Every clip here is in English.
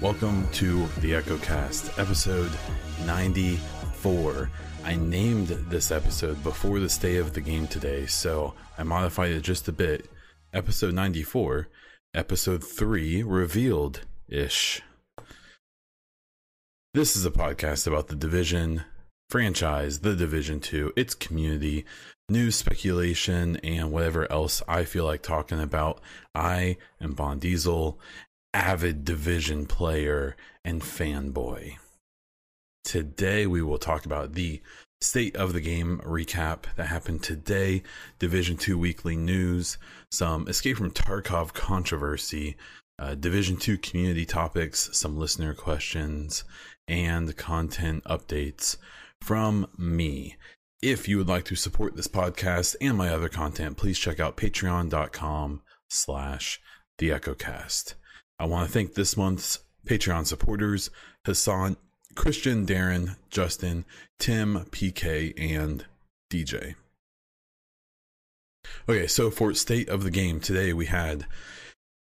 Welcome to the EchoCast, episode 94. I named this episode before the state of the game today, so I modified it just a bit. Episode 94, episode 3 revealed ish. This is a podcast about the Division franchise, the Division 2, its community, news speculation, and whatever else I feel like talking about. I am Bon Diesel, avid division player and fanboy. Today we will talk about the state of the game recap that happened today, Division 2 weekly news, some Escape from Tarkov controversy, uh, Division 2 community topics, some listener questions, and content updates from me. If you would like to support this podcast and my other content, please check out patreon.com slash the echocast. I want to thank this month's Patreon supporters Hassan, Christian, Darren, Justin, Tim, PK, and DJ. Okay, so for state of the game today, we had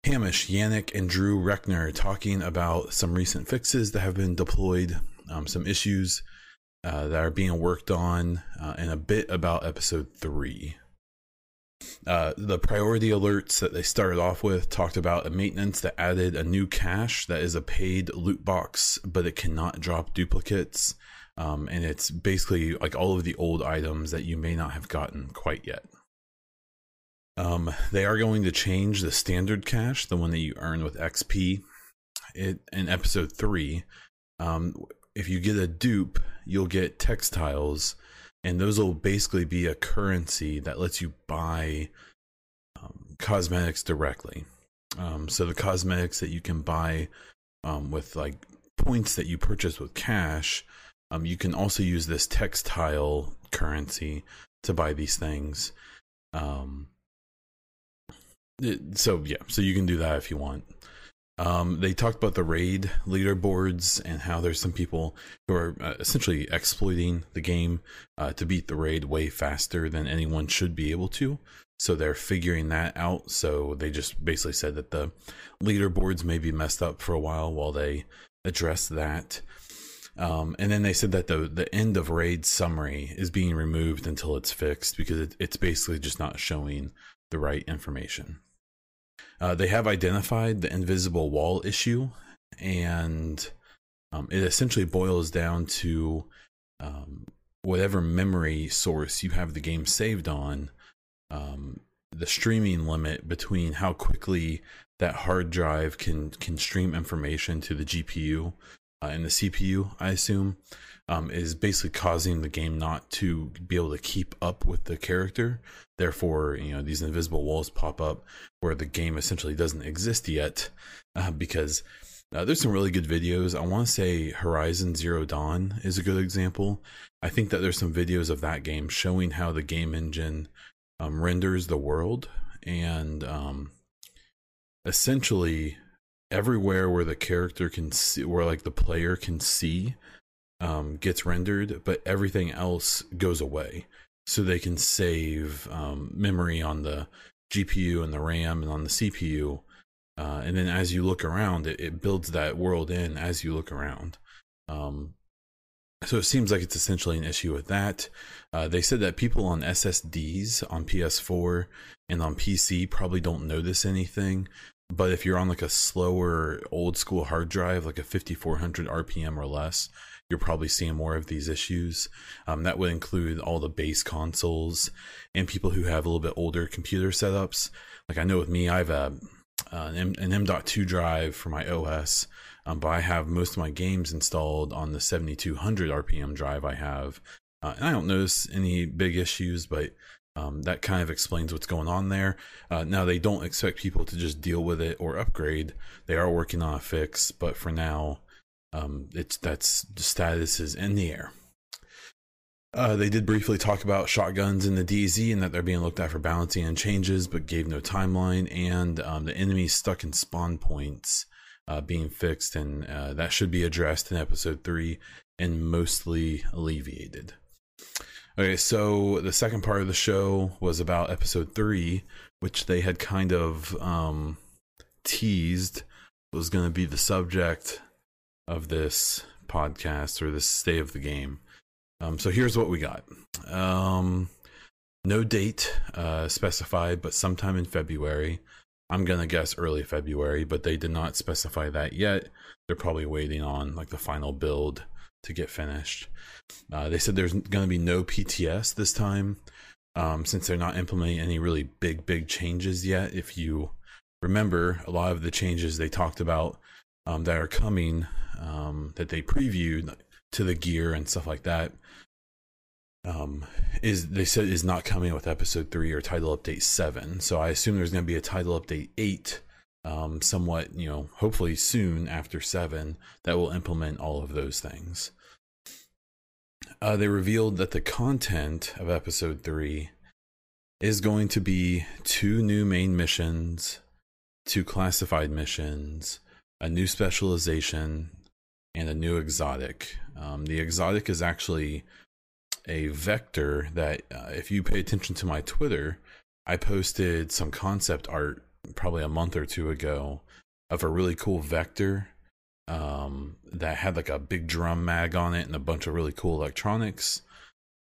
Hamish, Yannick, and Drew Rechner talking about some recent fixes that have been deployed, um, some issues uh, that are being worked on, uh, and a bit about episode three. Uh, the priority alerts that they started off with talked about a maintenance that added a new cache that is a paid loot box, but it cannot drop duplicates. Um, and it's basically like all of the old items that you may not have gotten quite yet. Um, they are going to change the standard cache, the one that you earn with XP. It in episode three. Um, if you get a dupe, you'll get textiles and those will basically be a currency that lets you buy um, cosmetics directly. Um, so the cosmetics that you can buy um, with like points that you purchase with cash, um, you can also use this textile currency to buy these things. Um, it, so yeah, so you can do that if you want. Um, they talked about the raid leaderboards and how there's some people who are uh, essentially exploiting the game uh, to beat the raid way faster than anyone should be able to. So they're figuring that out. So they just basically said that the leaderboards may be messed up for a while while they address that. Um, and then they said that the the end of raid summary is being removed until it's fixed because it, it's basically just not showing the right information. Uh, they have identified the invisible wall issue, and um, it essentially boils down to um, whatever memory source you have the game saved on, um, the streaming limit between how quickly that hard drive can can stream information to the GPU uh, and the CPU, I assume, um, is basically causing the game not to be able to keep up with the character. Therefore, you know, these invisible walls pop up where the game essentially doesn't exist yet uh, because uh, there's some really good videos. I want to say Horizon Zero Dawn is a good example. I think that there's some videos of that game showing how the game engine um, renders the world and um, essentially everywhere where the character can see, where like the player can see, um, gets rendered, but everything else goes away. So they can save um, memory on the GPU and the RAM and on the CPU. Uh, and then as you look around, it, it, builds that world in as you look around. Um, so it seems like it's essentially an issue with that. Uh, they said that people on SSDs on PS4 and on PC probably don't notice anything but if you're on like a slower old school hard drive, like a 5400 RPM or less, you're probably seeing more of these issues. Um, that would include all the base consoles and people who have a little bit older computer setups. Like I know with me, I have a an, M- an M.2 drive for my OS, um, but I have most of my games installed on the 7200 RPM drive I have. Uh, and I don't notice any big issues, but um, that kind of explains what's going on there. Uh, now they don't expect people to just deal with it or upgrade. They are working on a fix, but for now, um, it's that's the status is in the air. Uh, they did briefly talk about shotguns in the DZ and that they're being looked at for balancing and changes, but gave no timeline. And um, the enemies stuck in spawn points uh, being fixed, and uh, that should be addressed in episode three and mostly alleviated. Okay, so the second part of the show was about episode three, which they had kind of um, teased was going to be the subject of this podcast or this state of the game. Um, so here's what we got. Um, no date uh, specified, but sometime in February. I'm gonna guess early February, but they did not specify that yet. They're probably waiting on like the final build to get finished. Uh, they said there's gonna be no PTS this time, um, since they're not implementing any really big big changes yet. If you remember, a lot of the changes they talked about um, that are coming um, that they previewed to the gear and stuff like that um, is they said is not coming with episode three or title update seven. So I assume there's going to be a title update eight, um, somewhat you know, hopefully soon after seven that will implement all of those things. Uh, they revealed that the content of episode three is going to be two new main missions, two classified missions, a new specialization, and a new exotic. Um, the exotic is actually a vector that, uh, if you pay attention to my Twitter, I posted some concept art probably a month or two ago of a really cool vector um, that had like a big drum mag on it and a bunch of really cool electronics.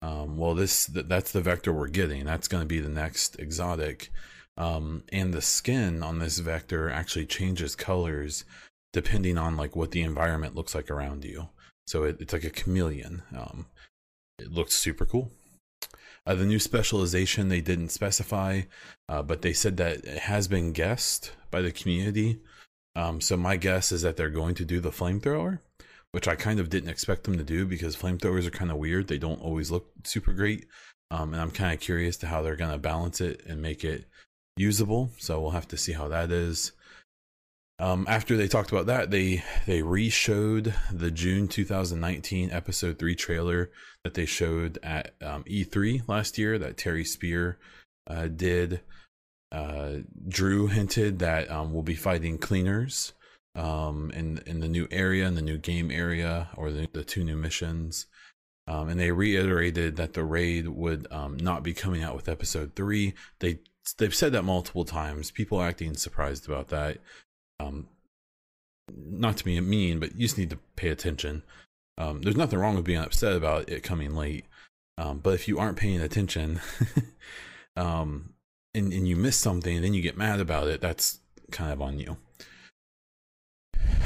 Um, well, this th- that's the vector we're getting. That's going to be the next exotic. Um, and the skin on this vector actually changes colors depending on like what the environment looks like around you. So it, it's like a chameleon. Um, it looks super cool. Uh, the new specialization they didn't specify, uh, but they said that it has been guessed by the community. Um, so my guess is that they're going to do the flamethrower, which I kind of didn't expect them to do because flamethrowers are kind of weird. They don't always look super great, um, and I'm kind of curious to how they're going to balance it and make it usable. So we'll have to see how that is. Um, after they talked about that, they they re-showed the June 2019 episode three trailer that they showed at um, E3 last year that Terry Spier uh, did. Uh, Drew hinted that um, we'll be fighting cleaners um, in in the new area, in the new game area, or the, the two new missions. Um, and they reiterated that the raid would um, not be coming out with episode three. They they've said that multiple times. People acting surprised about that um, not to be mean, but you just need to pay attention. Um, there's nothing wrong with being upset about it coming late, um, but if you aren't paying attention, um, and and you miss something, and then you get mad about it, that's kind of on you.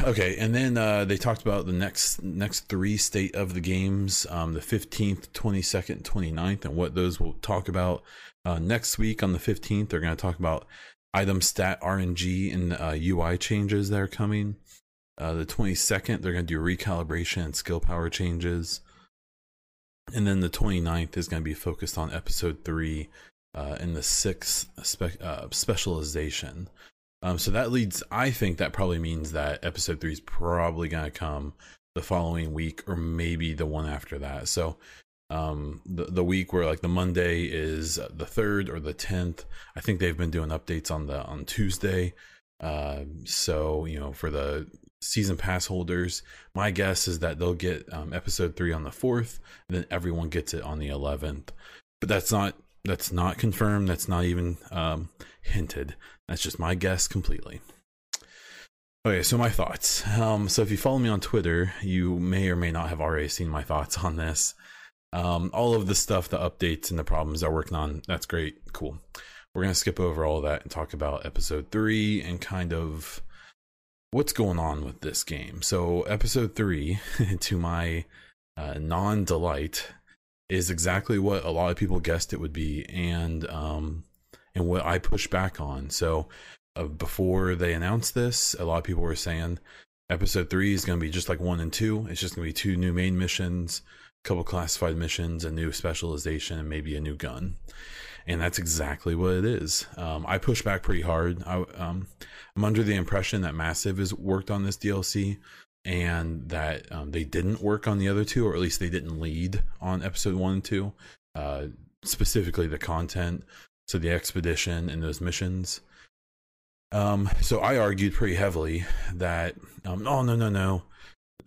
Okay, and then uh, they talked about the next next three state of the games, um, the 15th, 22nd, 29th, and what those will talk about. Uh, next week on the 15th, they're going to talk about item stat RNG and uh, UI changes that are coming. Uh, the 22nd, they're going to do recalibration and skill power changes. And then the 29th is going to be focused on episode 3 uh, and the sixth spe- uh, specialization. Um, so that leads, I think that probably means that episode 3 is probably going to come the following week or maybe the one after that. So um the, the week where like the monday is the third or the 10th i think they've been doing updates on the on tuesday. Uh so you know for the season pass holders my guess is that they'll get um, episode 3 on the 4th and then everyone gets it on the 11th but that's not that's not confirmed. That's not even um hinted. That's just my guess completely. Okay, so my thoughts. Um, so if you follow me on Twitter, you may or may not have already seen my thoughts on this. Um, all of the stuff, the updates and the problems they're working on, that's great. Cool. We're going to skip over all that and talk about episode three and kind of what's going on with this game. So, episode three, to my uh, non delight, is exactly what a lot of people guessed it would be, and um, and what I pushed back on. So, uh, before they announced this, a lot of people were saying episode three is going to be just like one and two. It's just going to be two new main missions couple classified missions, a new specialization, and maybe a new gun. And that's exactly what it is. Um, I push back pretty hard. I, um, I'm under the impression that Massive has worked on this DLC, and that um, they didn't work on the other two, or at least they didn't lead on episode one and two, uh, specifically the content, so the expedition and those missions. Um, so I argued pretty heavily that, um, oh no no no,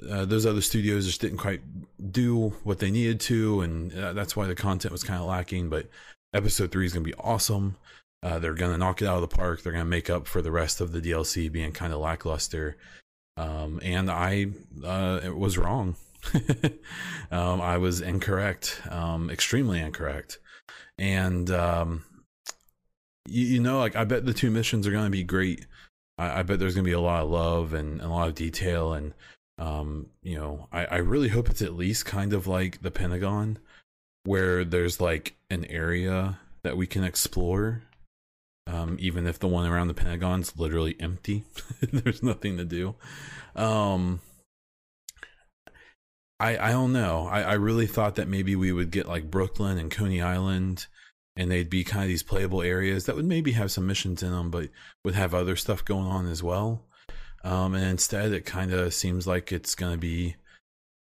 uh, those other studios just didn't quite do what they needed to, and uh, that's why the content was kind of lacking. But episode three is going to be awesome. Uh, they're going to knock it out of the park. They're going to make up for the rest of the DLC being kind of lackluster. Um, and I uh, was wrong. um, I was incorrect, um, extremely incorrect. And um, you, you, know, like I bet the two missions are going to be great. I, I, bet there's going to be a lot of love and, and a lot of detail. And um, you know, I, I really hope it's at least kind of like the Pentagon, where there's like an area that we can explore um, even if the one around the Pentagon's literally empty. There's nothing to do. Um, I I don't know. I, I really thought that maybe we would get like Brooklyn and Coney Island, and they'd be kind of these playable areas that would maybe have some missions in them, but would have other stuff going on as well. Um, and instead, it kind of seems like it's going to be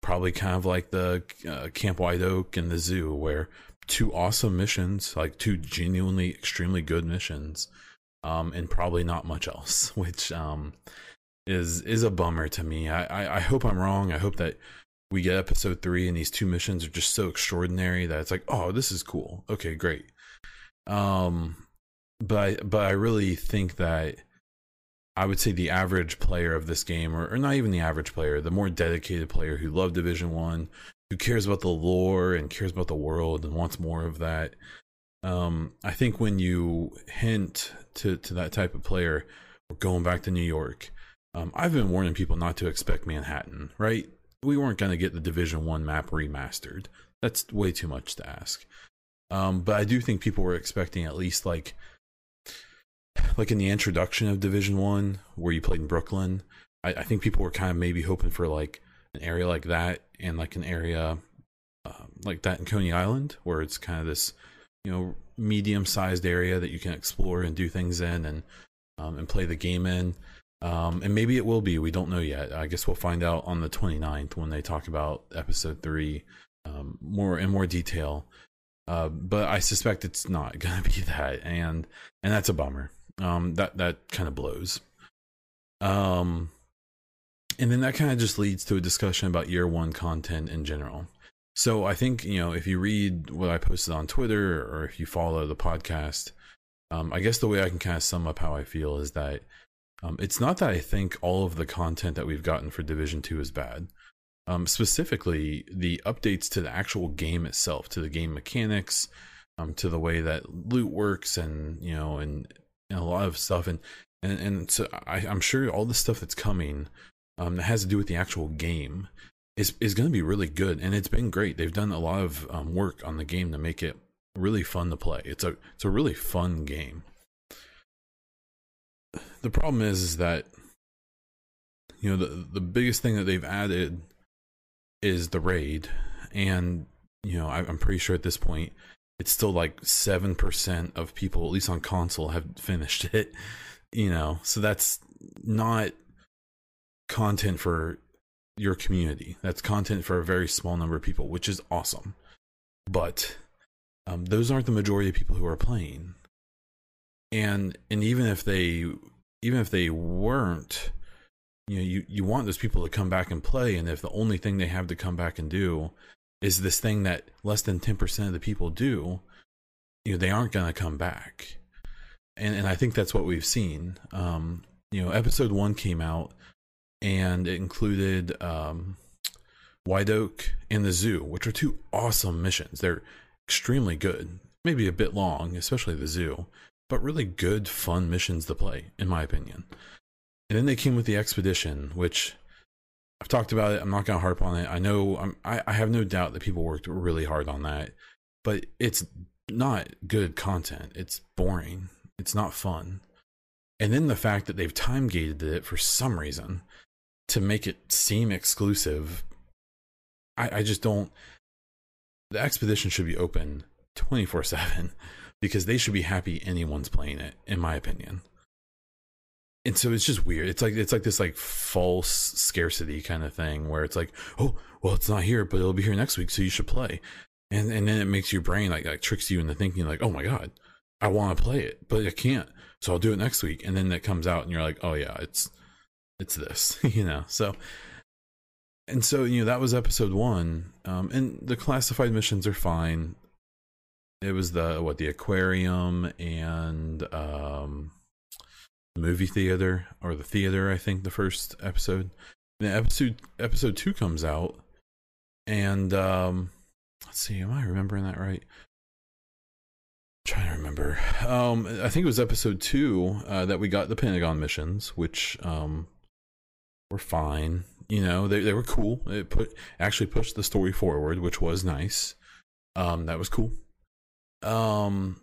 probably kind of like the uh, Camp White Oak and the zoo, where two awesome missions, like two genuinely extremely good missions, um, and probably not much else, which um, is is a bummer to me. I, I, I hope I'm wrong. I hope that we get episode three and these two missions are just so extraordinary that it's like, oh, this is cool. Okay, great. Um, but but I really think that I would say the average player of this game, or, or not even the average player, the more dedicated player who loved Division One, who cares about the lore and cares about the world and wants more of that. Um, I think when you hint to to that type of player, we're going back to New York. Um, I've been warning people not to expect Manhattan, right? We weren't going to get the Division One map remastered. That's way too much to ask. Um, but I do think people were expecting at least like, like in the introduction of Division One, where you played in Brooklyn. I, I think people were kind of maybe hoping for like an area like that and like an area uh, like that in Coney Island, where it's kind of this, you know, medium sized area that you can explore and do things in and um, and play the game in. Um, and maybe it will be. We don't know yet. I guess we'll find out on the 29th when they talk about episode three um, more in more detail. Uh, but I suspect it's not going to be that, and and that's a bummer. Um, that that kind of blows. Um, and then that kind of just leads to a discussion about year one content in general. So I think, you know, if you read what I posted on Twitter or if you follow the podcast, um, I guess the way I can kind of sum up how I feel is that um, it's not that I think all of the content that we've gotten for Division 2 is bad. Um, specifically, the updates to the actual game itself, to the game mechanics, um, to the way that loot works, and you know, and, and a lot of stuff, and and and so I, I'm sure all the stuff that's coming um, that has to do with the actual game is is going to be really good, and it's been great. They've done a lot of um, work on the game to make it really fun to play. It's a it's a really fun game. The problem is, is that you know the the biggest thing that they've added is the raid, and you know I, I'm pretty sure at this point it's still like seven percent of people, at least on console, have finished it. You know, so that's not content for your community. That's content for a very small number of people, which is awesome. But um, those aren't the majority of people who are playing. And and even if they even if they weren't, you know, you, you want those people to come back and play. And if the only thing they have to come back and do is this thing that less than ten percent of the people do, you know, they aren't gonna come back. And and I think that's what we've seen. Um, you know, episode one came out and it included um, White Oak and the Zoo, which are two awesome missions. They're extremely good, maybe a bit long, especially the Zoo, but really good, fun missions to play, in my opinion. And then they came with the Expedition, which I've talked about it. I'm not going to harp on it. I know I'm, I, I have no doubt that people worked really hard on that, but it's not good content. It's boring. It's not fun. And then the fact that they've time gated it for some reason to make it seem exclusive, I, I just don't. The expedition should be open 24 7 because they should be happy anyone's playing it, in my opinion. And so it's just weird. It's like it's like this like false scarcity kind of thing where it's like, oh, well, it's not here, but it'll be here next week, so you should play. And and then it makes your brain like like tricks you into thinking like, oh my god, I want to play it, but I can't, so I'll do it next week. And then it comes out, and you're like, oh yeah, it's it's this, you know. So and so you know that was episode one, um, and the classified missions are fine. It was the what the aquarium and um movie theater or the theater, I think the first episode. And episode episode two comes out, and um, let's see, am I remembering that right? I'm trying to remember. Um, I think it was episode two uh, that we got the Pentagon missions, which um were fine. You know, they they were cool. It put actually pushed the story forward, which was nice. Um, that was cool. Um,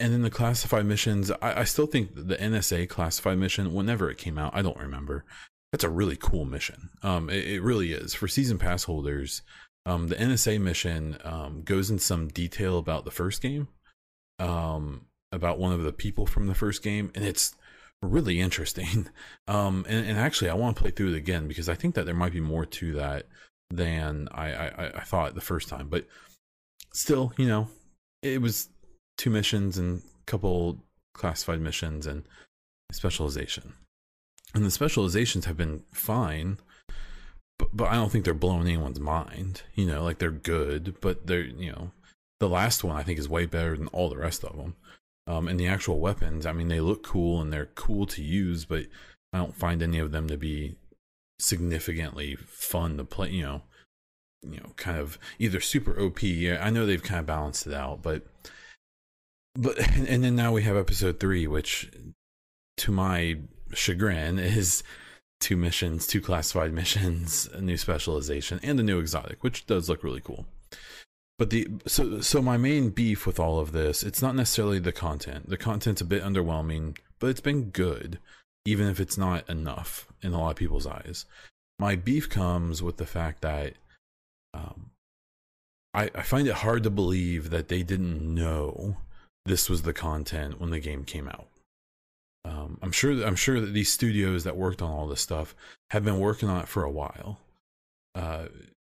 and then the classified missions I, I, still think the nsa classified mission whenever it came out i don't remember. That's a really cool mission. Um it, it really is. For season pass holders um the nsa mission um goes in some detail about the first game um about one of the people from the first game and it's really interesting. Um and, and actually i want to play through it again because i think that there might be more to that than I, I i thought the first time. But still you know it was two missions and a couple classified missions and specialization. And the specializations have been fine, but, but I don't think they're blowing anyone's mind. You know, like they're good, but they're, you know, the last one I think is way better than all the rest of them. Um, and the actual weapons, I mean, they look cool and they're cool to use, but I don't find any of them to be significantly fun to play. You know, you know, kind of either super OP. I know they've kind of balanced it out, but but and then now we have episode three, which to my chagrin is two missions, two classified missions, a new specialization, and a new exotic, which does look really cool. But the so so my main beef with all of this, it's not necessarily the content. The content's a bit underwhelming, but it's been good, even if it's not enough in a lot of people's eyes. My beef comes with the fact that um, I, I find it hard to believe that they didn't know this was the content when the game came out. Um, I'm sure I'm sure that these studios that worked on all this stuff have been working on it for a while. Uh,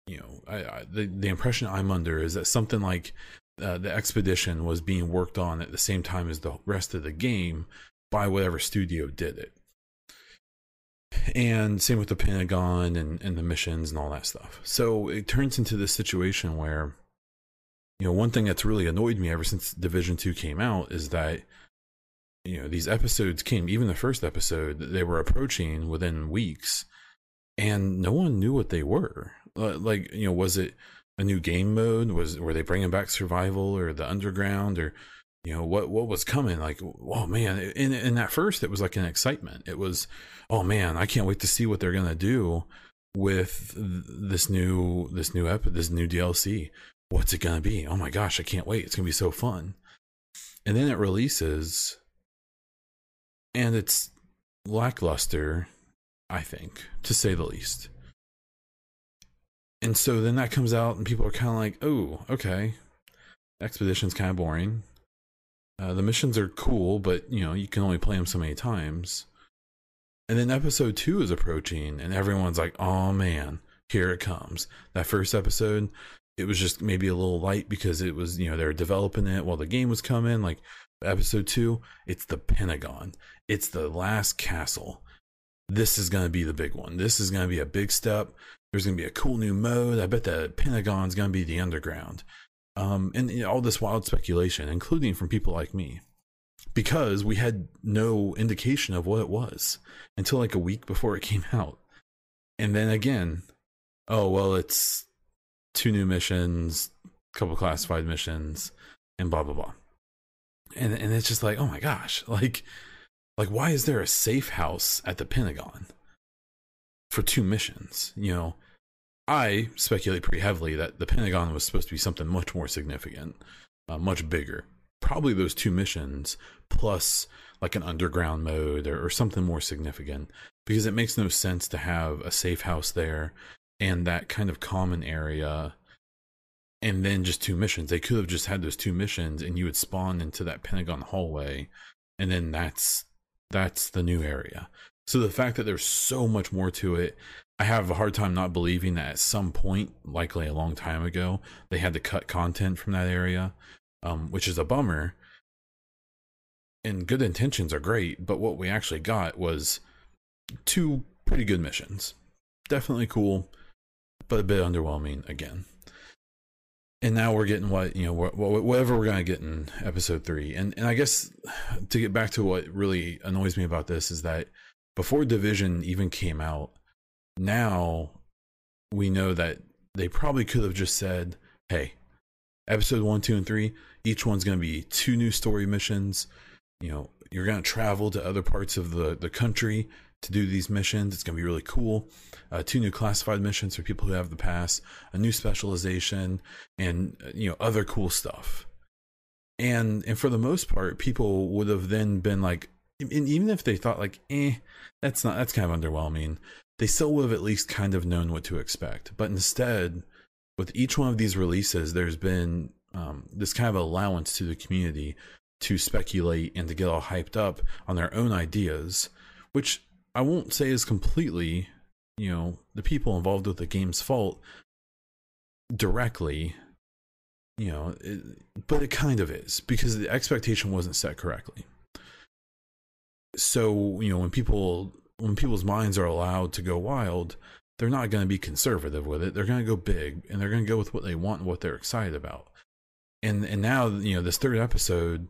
you know, I, I, the the impression I'm under is that something like uh, the expedition was being worked on at the same time as the rest of the game by whatever studio did it. And same with the Pentagon and, and the missions and all that stuff. So it turns into this situation where you know, one thing that's really annoyed me ever since Division 2 came out is that you know, these episodes came, even the first episode, they were approaching within weeks and no one knew what they were. Like, you know, was it a new game mode? Was were they bringing back survival or the underground or you know what what was coming like oh man in in that first it was like an excitement it was oh man i can't wait to see what they're gonna do with this new this new ep this new dlc what's it going to be? Oh my gosh, I can't wait. It's going to be so fun. And then it releases and it's lackluster, I think, to say the least. And so then that comes out and people are kind of like, "Oh, okay. Expedition's kind of boring. Uh, the missions are cool, but you know, you can only play them so many times." And then episode 2 is approaching and everyone's like, "Oh man, here it comes." That first episode, it was just maybe a little light because it was you know they were developing it while the game was coming like episode 2 it's the pentagon. It's the last castle. This is going to be the big one. This is going to be a big step. There's going to be a cool new mode. I bet the pentagon's going to be the underground. Um, and you know, all this wild speculation including from people like me because we had no indication of what it was until like a week before it came out. And then again oh well it's two new missions, a couple classified missions, and blah blah blah. And and it's just like, oh my gosh, like like why is there a safe house at the Pentagon for two missions? You know, I speculate pretty heavily that the Pentagon was supposed to be something much more significant, uh, much bigger. Probably those two missions plus like an underground mode or, or something more significant because it makes no sense to have a safe house there and that kind of common area and then just two missions. They could have just had those two missions and you would spawn into that Pentagon hallway and then that's That's the new area. So the fact that there's so much more to it, I have a hard time not believing that at some point, likely a long time ago, they had to cut content from that area, um, which is a bummer. And good intentions are great, but what we actually got was two pretty good missions. Definitely cool, but a bit underwhelming again. And now we're getting what you know, whatever we're gonna get in episode three. And and I guess to get back to what really annoys me about this is that before Division even came out, now we know that they probably could have just said, "Hey, episode one, two, and three, each one's gonna be two new story missions. You know, you're gonna travel to other parts of the the country to do these missions. It's going to be really cool. Uh, two new classified missions for people who have the pass, a new specialization, and uh, you know other cool stuff. And and for the most part, people would have then been like, even if they thought like, eh, that's not that's kind of underwhelming. They still would have at least kind of known what to expect. But instead, with each one of these releases, there's been um, this kind of allowance to the community to speculate and to get all hyped up on their own ideas, which I won't say is completely, you know, the people involved with the game's fault directly, you know, it, but it kind of is because the expectation wasn't set correctly. So, you know, when people when people's minds are allowed to go wild, they're not going to be conservative with it. They're going to go big and they're going to go with what they want and what they're excited about. And and now, you know, this third episode,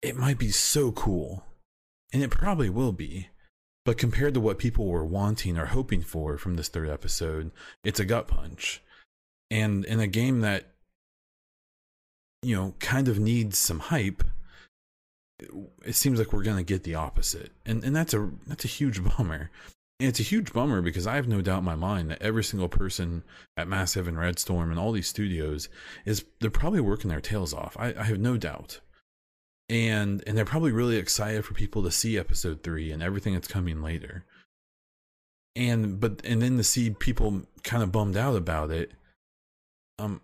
it might be so cool. And it probably will be but compared to what people were wanting or hoping for from this third episode, it's a gut punch. And in a game that, you know, kind of needs some hype, it seems like we're going to get the opposite. And and that's a that's a huge bummer. And it's a huge bummer because I have no doubt in my mind that every single person at Massive and Red Storm and all these studios is they're probably working their tails off. I, I have no doubt and and they're probably really excited for people to see episode three and everything that's coming later. And but and then to see people kind of bummed out about it um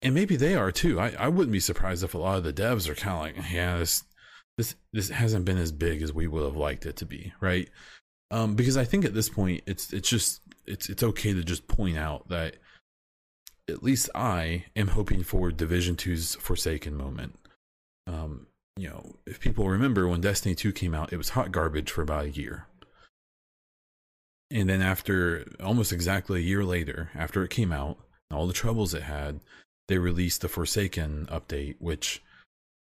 and maybe they are too. I i wouldn't be surprised if a lot of the devs are kind of like yeah this this this hasn't been as big as we would have liked it to be right? Um because i think at this point it's it's just it's it's okay to just point out that at least i am hoping for division 2's forsaken moment um, you know, if people remember when Destiny 2 came out, it was hot garbage for about a year. And then after almost exactly a year later, after it came out, all the troubles it had, they released the Forsaken update, which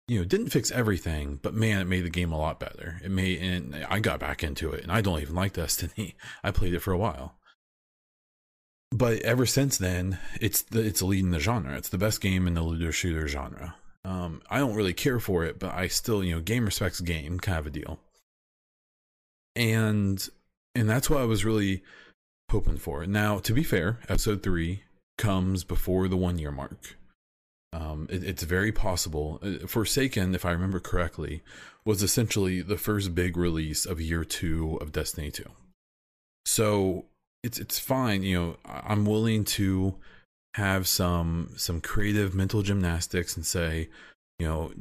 you know didn't fix everything, but man, it made the game a lot better. It made, and I got back into it, and I don't even like Destiny. I played it for a while, but ever since then, it's the, it's leading the genre. It's the best game in the looter shooter genre. Um, I don't really care for it, but I still, you know, game respects game kind of a deal. And and that's what I was really hoping for. Now, to be fair, episode three comes before the one year mark. Um, it, it's very possible. Uh, Forsaken, if I remember correctly, was essentially the first big release of year two of Destiny 2. So it's it's fine. You know, I'm willing to have some some creative mental gymnastics and say, you know,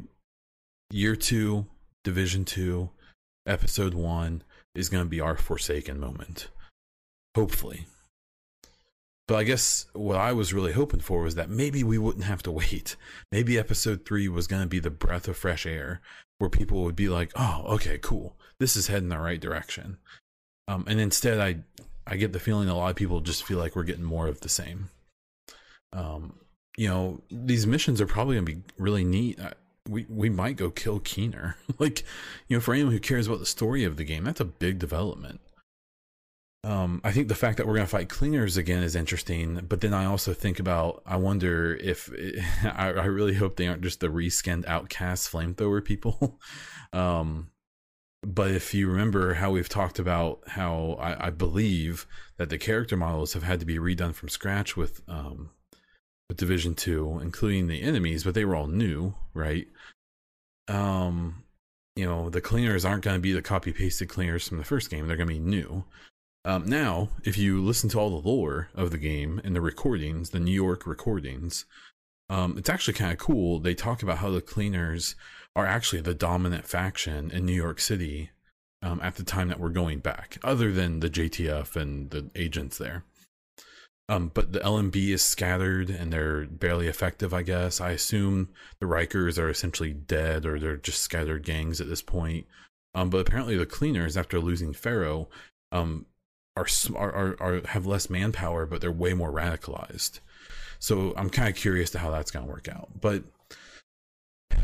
year two, division two, episode one is going to be our forsaken moment. Hopefully. But I guess what I was really hoping for was that maybe we wouldn't have to wait. Maybe episode three was going to be the breath of fresh air where people would be like, oh, okay, cool. This is heading the right direction. Um, and instead, I, I get the feeling a lot of people just feel like we're getting more of the same um, you know, these missions are probably gonna be really neat. We we might go kill Keener. like, you know, for anyone who cares about the story of the game, that's a big development. Um, I think the fact that we're gonna fight cleaners again is interesting, but then I also think about I wonder if it, I, I really hope they aren't just the reskinned outcast flamethrower people. um, but if you remember how we've talked about how I, I, believe that the character models have had to be redone from scratch with um, with Division Two, including the enemies, but they were all new, right? Um, you know, the cleaners aren't going to be the copy pasted cleaners from the first game; they're going to be new. Um, now, if you listen to all the lore of the game and the recordings, the New York recordings, um, it's actually kind of cool. They talk about how the cleaners are actually the dominant faction in New York City um, at the time that we're going back, other than the JTF and the agents there. Um, but the LMB is scattered and they're barely effective, I guess. I assume the Rikers are essentially dead or they're just scattered gangs at this point. Um, but apparently the cleaners, after losing Ferro, um, are, are, are, have less manpower, but they're way more radicalized. So I'm kind of curious to how that's going to work out. But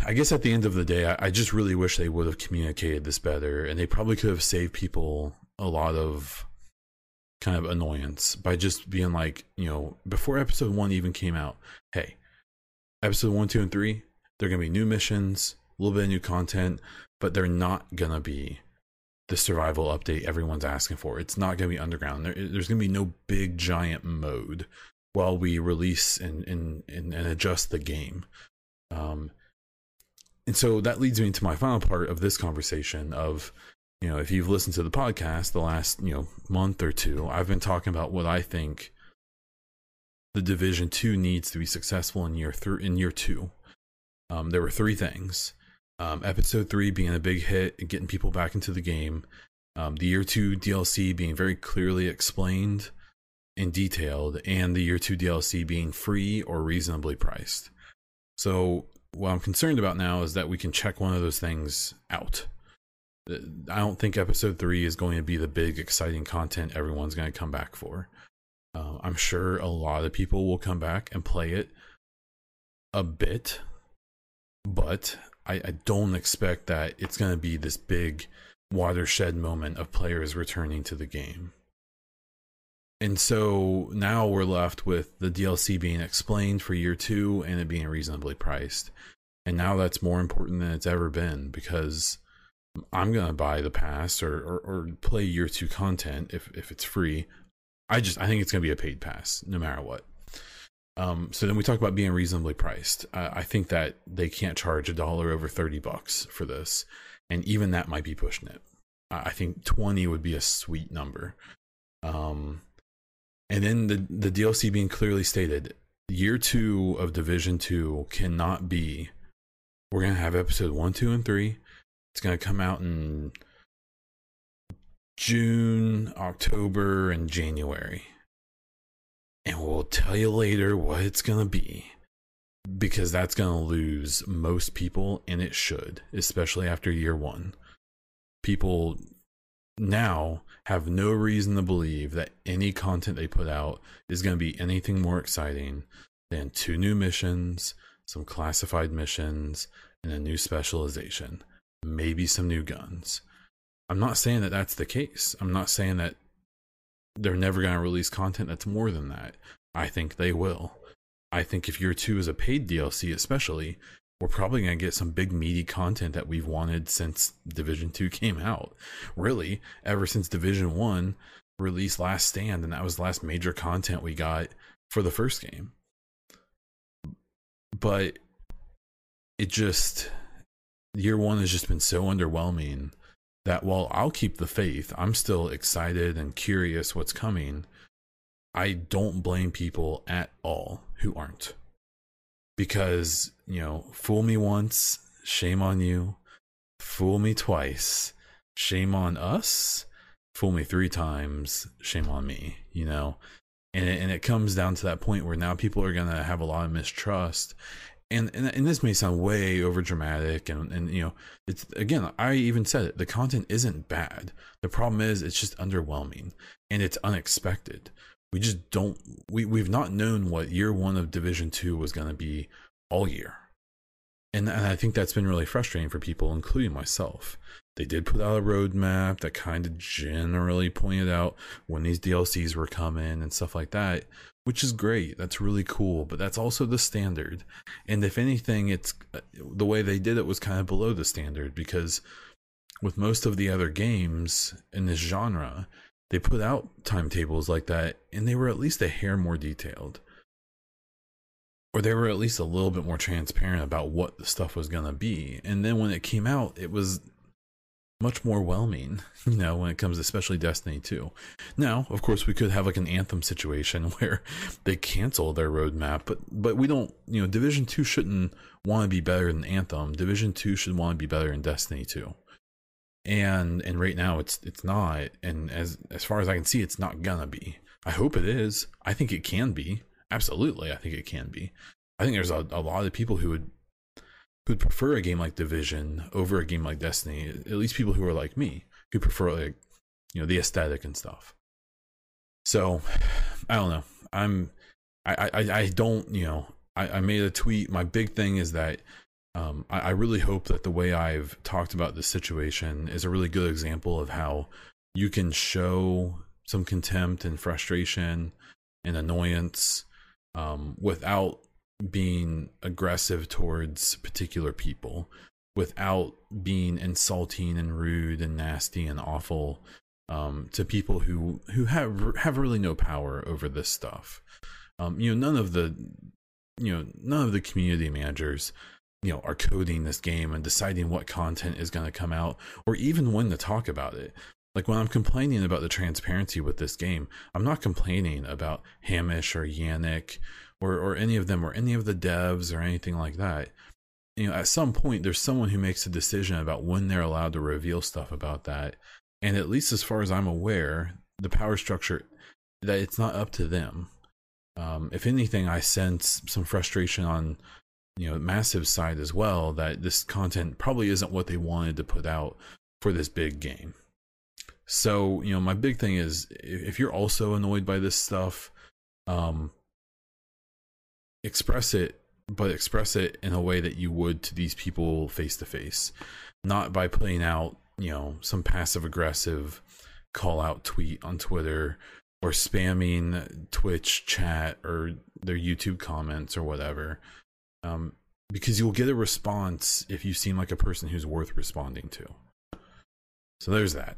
I guess at the end of the day, I, I just really wish they would have communicated this better, and they probably could have saved people a lot of kind of annoyance by just being like, you know, before episode one even came out, hey, episode one, two, and three, they're gonna be new missions, a little bit of new content, but they're not gonna be the survival update everyone's asking for. It's not gonna be underground. There, there's gonna be no big giant mode while we release and and and, and adjust the game. Um, and so that leads me into my final part of this conversation of you know if you've listened to the podcast the last you know month or two i've been talking about what i think the division 2 needs to be successful in year three in year 2 um, there were three things. Um, episode 3 being a big hit and getting people back into the game. Um, the year 2 dlc being very clearly explained and detailed and the year 2 dlc being free or reasonably priced. So what I'm concerned about now is that we can check one of those things out. I don't think episode three is going to be the big, exciting content everyone's going to come back for. Uh, I'm sure a lot of people will come back and play it a bit, but I, I don't expect that it's going to be this big watershed moment of players returning to the game. And so now we're left with the DLC being explained for year two and it being reasonably priced. And now that's more important than it's ever been because I'm gonna buy the pass or, or, or play year two content if, if it's free. I just I think it's gonna be a paid pass no matter what. Um, so then we talk about being reasonably priced. Uh, I think that they can't charge a dollar over thirty bucks for this, and even that might be pushing it. I think twenty would be a sweet number. Um, and then the the DLC being clearly stated, year two of Division Two cannot be. We're gonna have episode one, two, and three. It's gonna come out in June, October, and January. And we'll tell you later what it's gonna be. Because that's gonna lose most people, and it should, especially after year one. People now have no reason to believe that any content they put out is going to be anything more exciting than two new missions, some classified missions, and a new specialization, maybe some new guns. I'm not saying that that's the case. I'm not saying that they're never going to release content that's more than that. I think they will. I think if year two is a paid DLC, especially, we're probably going to get some big meaty content that we've wanted since Division 2 came out. Really, ever since Division 1 released Last Stand, and that was the last major content we got for the first game. But it just, year one has just been so underwhelming that while I'll keep the faith, I'm still excited and curious what's coming. I don't blame people at all who aren't. Because you know fool me once shame on you. Fool me twice shame on us. Fool me three times shame on me you know? And it, and it comes down to that point where now people are gonna have a lot of mistrust and and, and this may sound way over dramatic and and you know it's again i even said it the content isn't bad. The problem is it's just underwhelming and it's unexpected. We just don't we, we've not known what year one of division two was going to be all year. And, and i think that's been really frustrating for people including myself they did put out a roadmap that kind of generally pointed out when these dlcs were coming and stuff like that which is great. That's really cool but that's also the standard. And if anything it's uh, the way they did it was kind of below the standard because with most of the other games in this genre they put out timetables like that and they were at least a hair more detailed. Or they were at least a little bit more transparent about what the stuff was going to be. And then when it came out it was much more whelming you know when it comes to especially destiny 2 now of course we could have like an anthem situation where they cancel their roadmap but but we don't you know division 2 shouldn't want to be better than anthem. Division 2 should want to be better than destiny 2 and and right now it's it's not and as as far as i can see it's not gonna be. I hope it is. I think it can be. Absolutely i think it can be. I think there's a, a lot of people who would who'd prefer a game like division over a game like destiny at least people who are like me who prefer like you know the aesthetic and stuff. So i don't know. I'm i i, I don't you know I, I made a tweet. My big thing is that um, I, I, really hope that the way I've talked about this situation is a really good example of how you can show some contempt and frustration and annoyance um, without being aggressive towards particular people, without being insulting and rude and nasty and awful um, to people who who have have really no power over this stuff. Um, you know, none of the you know none of the community managers you know are coding this game and deciding what content is going to come out or even when to talk about it like when i'm complaining about the transparency with this game i'm not complaining about hamish or yannick or, or any of them or any of the devs or anything like that you know at some point there's someone who makes a decision about when they're allowed to reveal stuff about that. And at least as far as i'm aware the power structure that it's not up to them. Um, if anything i sense some frustration on you know massive side as well that this content probably isn't what they wanted to put out for this big game. So you know my big thing is if you're also annoyed by this stuff um express it but express it in a way that you would to these people face to face not by putting out you know some passive aggressive call out tweet on twitter or spamming twitch chat or their youtube comments or whatever um, because you'll get a response if you seem like a person who's worth responding to. So there's that.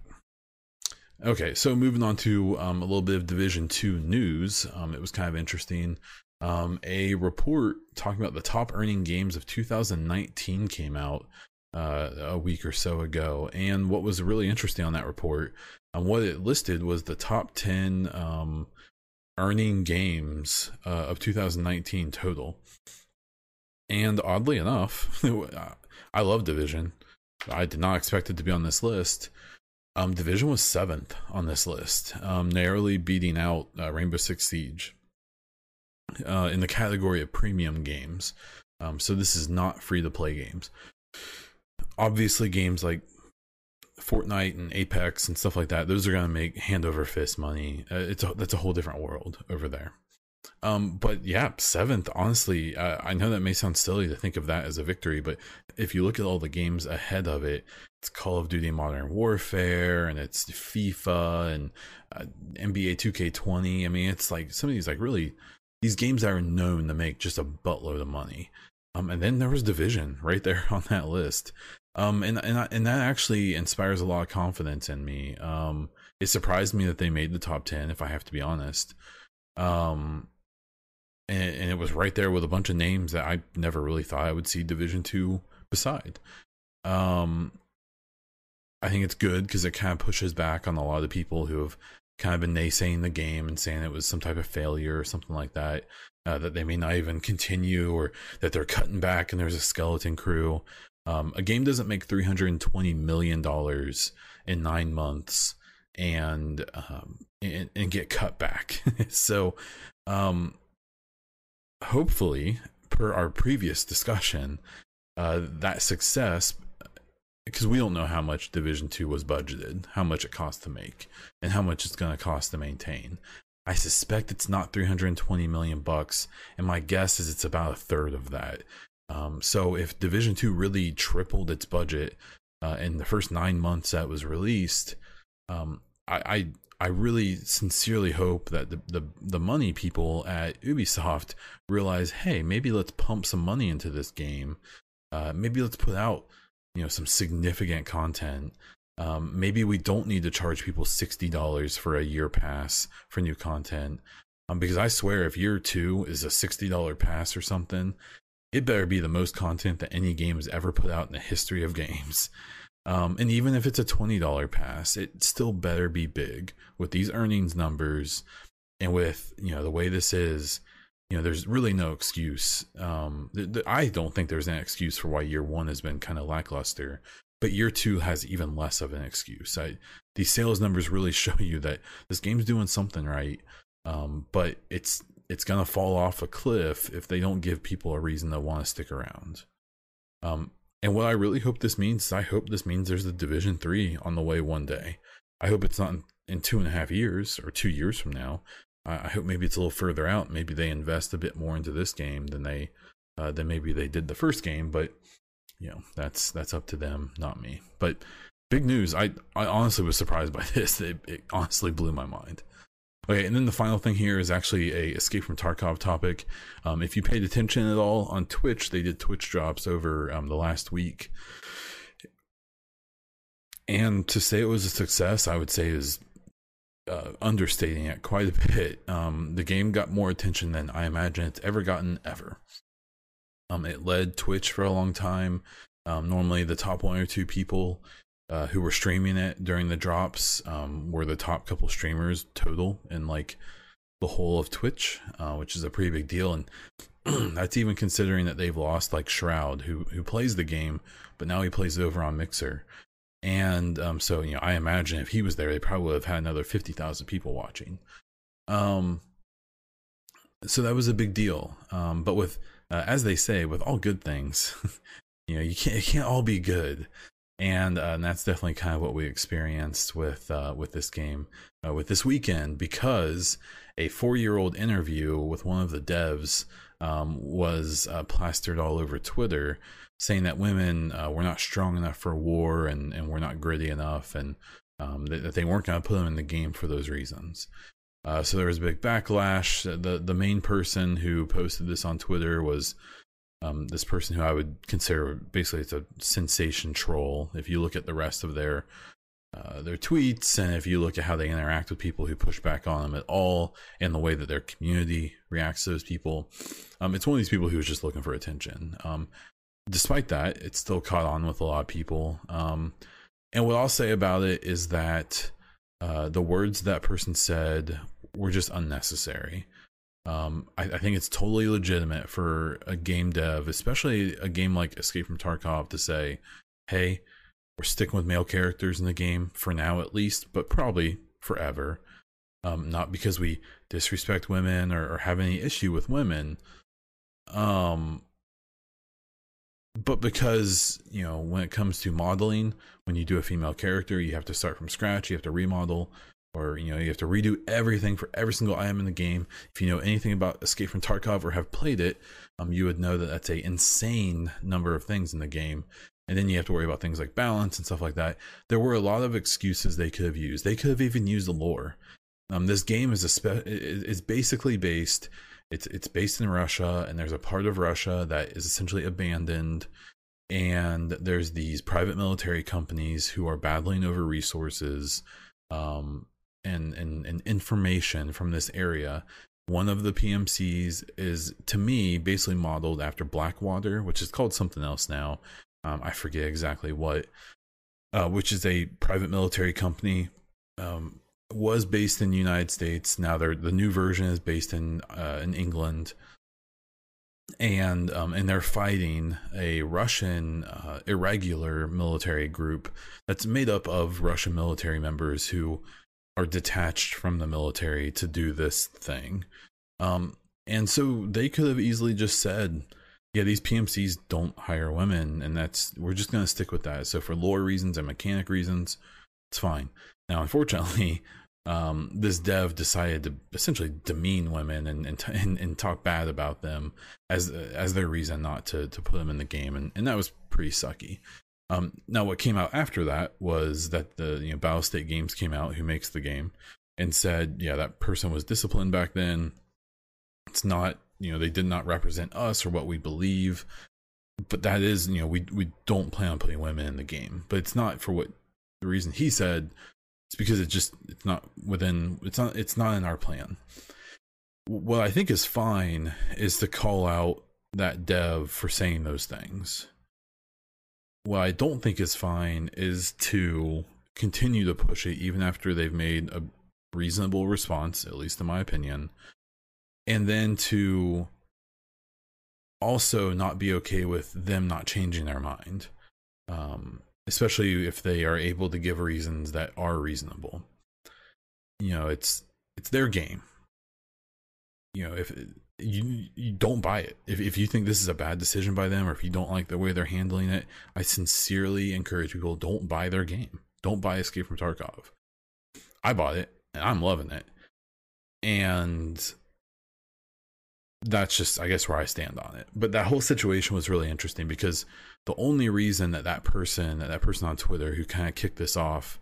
Okay, so moving on to um, a little bit of Division 2 news. Um, it was kind of interesting. Um, a report talking about the top earning games of 2019 came out uh, a week or so ago. And what was really interesting on that report, and um, what it listed was the top 10 um, earning games uh, of 2019 total. And oddly enough, I love Division. I did not expect it to be on this list. Um, Division was seventh on this list, um, narrowly beating out uh, Rainbow Six Siege uh, in the category of premium games. Um, so this is not free to play games. Obviously, games like Fortnite and Apex and stuff like that, those are going to make hand over fist money. Uh, it's a, that's a whole different world over there. Um, but yeah, seventh. Honestly, uh, I know that may sound silly to think of that as a victory, but if you look at all the games ahead of it, it's Call of Duty Modern Warfare and it's FIFA and uh, NBA 2K20. I mean, it's like some of these like really these games that are known to make just a buttload of money. Um, and then there was Division right there on that list. Um, and and and that actually inspires a lot of confidence in me. Um, it surprised me that they made the top ten, if I have to be honest. Um, and, and it was right there with a bunch of names that I never really thought I would see Division Two beside. Um, I think it's good because it kind of pushes back on a lot of the people who have kind of been naysaying the game and saying it was some type of failure or something like that. Uh, that they may not even continue or that they're cutting back and there's a skeleton crew. Um, a game doesn't make $320 million in nine months and, um, and, and get cut back. so, um, hopefully, per our previous discussion, uh, that success because we don't know how much Division Two was budgeted, how much it cost to make, and how much it's going to cost to maintain. I suspect it's not 320 million bucks, and my guess is it's about a third of that. Um, so if Division Two really tripled its budget uh, in the first nine months that was released, um, I, I I really sincerely hope that the, the, the money people at Ubisoft realize, hey, maybe let's pump some money into this game. Uh, maybe let's put out, you know, some significant content. Um, maybe we don't need to charge people sixty dollars for a year pass for new content. Um, because I swear, if year two is a sixty dollar pass or something, it better be the most content that any game has ever put out in the history of games. Um, and even if it's a $20 pass, it still better be big with these earnings numbers and with, you know, the way this is, you know, there's really no excuse. Um, th- th- I don't think there's an excuse for why year one has been kind of lackluster. but year two has even less of an excuse. I, these sales numbers really show you that this game's doing something right, um, but it's it's gonna fall off a cliff if they don't give people a reason to want to stick around. Um, and what I really hope this means is I hope this means there's a Division Three on the way one day. I hope it's not in, in two and a half years or two years from now. I, hope maybe it's a little further out. Maybe they invest a bit more into this game than they uh, than maybe they did the first game. But you know that's that's up to them, not me. But big news. I I honestly was surprised by this. It, it honestly blew my mind. Okay, and then the final thing here is actually a Escape from Tarkov topic. Um, if you paid attention at all on Twitch, they did Twitch drops over um, the last week, and to say it was a success, I would say is uh, understating it quite a bit. Um, the game got more attention than I imagine it's ever gotten ever. Um, it led Twitch for a long time. Um, normally, the top one or two people uh, who were streaming it during the drops um, were the top couple streamers total in like the whole of Twitch, uh, which is a pretty big deal. And that's even considering that they've lost like Shroud, who who plays the game, but now he plays it over on Mixer. And um, so you know, I imagine if he was there, they probably would have had another fifty thousand people watching. Um, so that was a big deal. Um, but with uh, as they say, with all good things, you know, you can't it can't all be good and, uh, and that's definitely kind of what we experienced with uh, with this game uh, with this weekend because a four year old interview with one of the devs um, was uh, plastered all over Twitter saying that women uh, were not strong enough for war and, and were not gritty enough and um, that, that, they weren't going to put them in the game for those reasons. Uh, so there was a big backlash. The the main person who posted this on Twitter was um, this person who I would consider basically it's a sensation troll. If you look at the rest of their uh, their tweets and if you look at how they interact with people who push back on them at all and the way that their community reacts to those people, um, it's one of these people who's just looking for attention. Um, despite that, it's still caught on with a lot of people. Um, and what I'll say about it is that uh, the words that person said were just unnecessary. Um, I, I, think it's totally legitimate for a game dev, especially a game like Escape from Tarkov, to say, "Hey, we're sticking with male characters in the game for now, at least, but probably forever." Um, not because we disrespect women or, or have any issue with women, um, but because you know when it comes to modeling, when you do a female character, you have to start from scratch. You have to remodel or you know you have to redo everything for every single item in the game if you know anything about escape from tarkov or have played it um, you would know that that's a insane number of things in the game and then you have to worry about things like balance and stuff like that there were a lot of excuses they could have used they could have even used the lore um, this game is a spe- is basically based it's it's based in russia and there's a part of russia that is essentially abandoned and there's these private military companies who are battling over resources um, and, and, and information from this area. One of the PMCs is, to me, basically modeled after Blackwater, which is called something else now. Um, I forget exactly what, uh, which is a private military company. Um, was based in the United States. Now they're the new version is based in uh, in England, and um, and they're fighting a Russian uh, irregular military group that's made up of Russian military members who are detached from the military to do this thing. Um, and so they could have easily just said, yeah, these PMCs don't hire women, and that's we're just gonna stick with that. So for lore reasons and mechanic reasons, it's fine. Now, unfortunately, um, this dev decided to essentially demean women and and, and and, talk bad about them as as their reason not to to put them in the game, and and that was pretty sucky. Um, now, what came out after that was that the you know Battlestate Games came out, who makes the game, and said, yeah, that person was disciplined back then. It's not, you know, they did not represent us or what we believe, but that is, you know, we we don't plan on putting women in the game, but it's not for what the reason he said. It's because it just it's not within it's not it's not in our plan. What I think is fine is to call out that dev for saying those things what I don't think is fine is to continue to push it even after they've made a reasonable response, at least in my opinion, and then to also not be okay with them not changing their mind. Um, especially if they are able to give reasons that are reasonable. You know, it's it's their game. You know, if you you don't buy it, if if you think this is a bad decision by them, or if you don't like the way they're handling it, I sincerely encourage people don't buy their game. Don't buy Escape from Tarkov. I bought it and I'm loving it, and that's just I guess where I stand on it. But that whole situation was really interesting because the only reason that that person, that, person on Twitter who kind of kicked this off,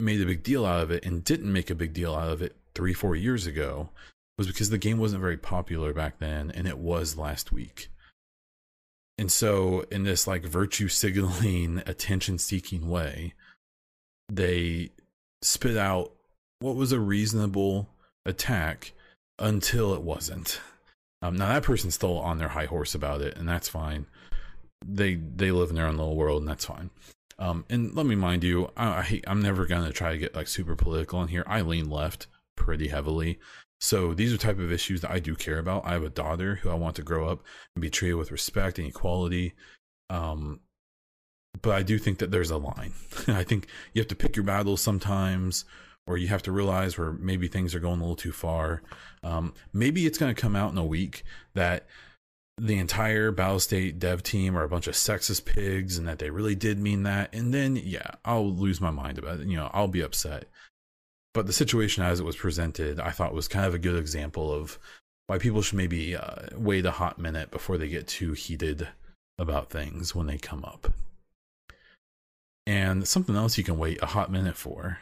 made a big deal out of it and didn't make a big deal out of it three, four years ago was because the game wasn't very popular back then and it was last week. And so, in this like virtue signaling, attention seeking way, they spit out what was a reasonable attack until it wasn't. Um, now that person's still on their high horse about it, and that's fine. They they live in their own little world, and that's fine. Um, and let me mind you, I, I am never gonna try to get like super political in here. I lean left pretty heavily, so these are type of issues that I do care about. I have a daughter who I want to grow up and be treated with respect and equality. Um, but I do think that there's a line. I think you have to pick your battles sometimes or you have to realize where maybe things are going a little too far. Um, maybe it's going to come out in a week that the entire Battlestate dev team are a bunch of sexist pigs and that they really did mean that. And then, yeah, I'll lose my mind about it. You know, I'll be upset. But the situation as it was presented, I thought was kind of a good example of why people should maybe uh, wait a hot minute before they get too heated about things when they come up. And something else you can wait a hot minute for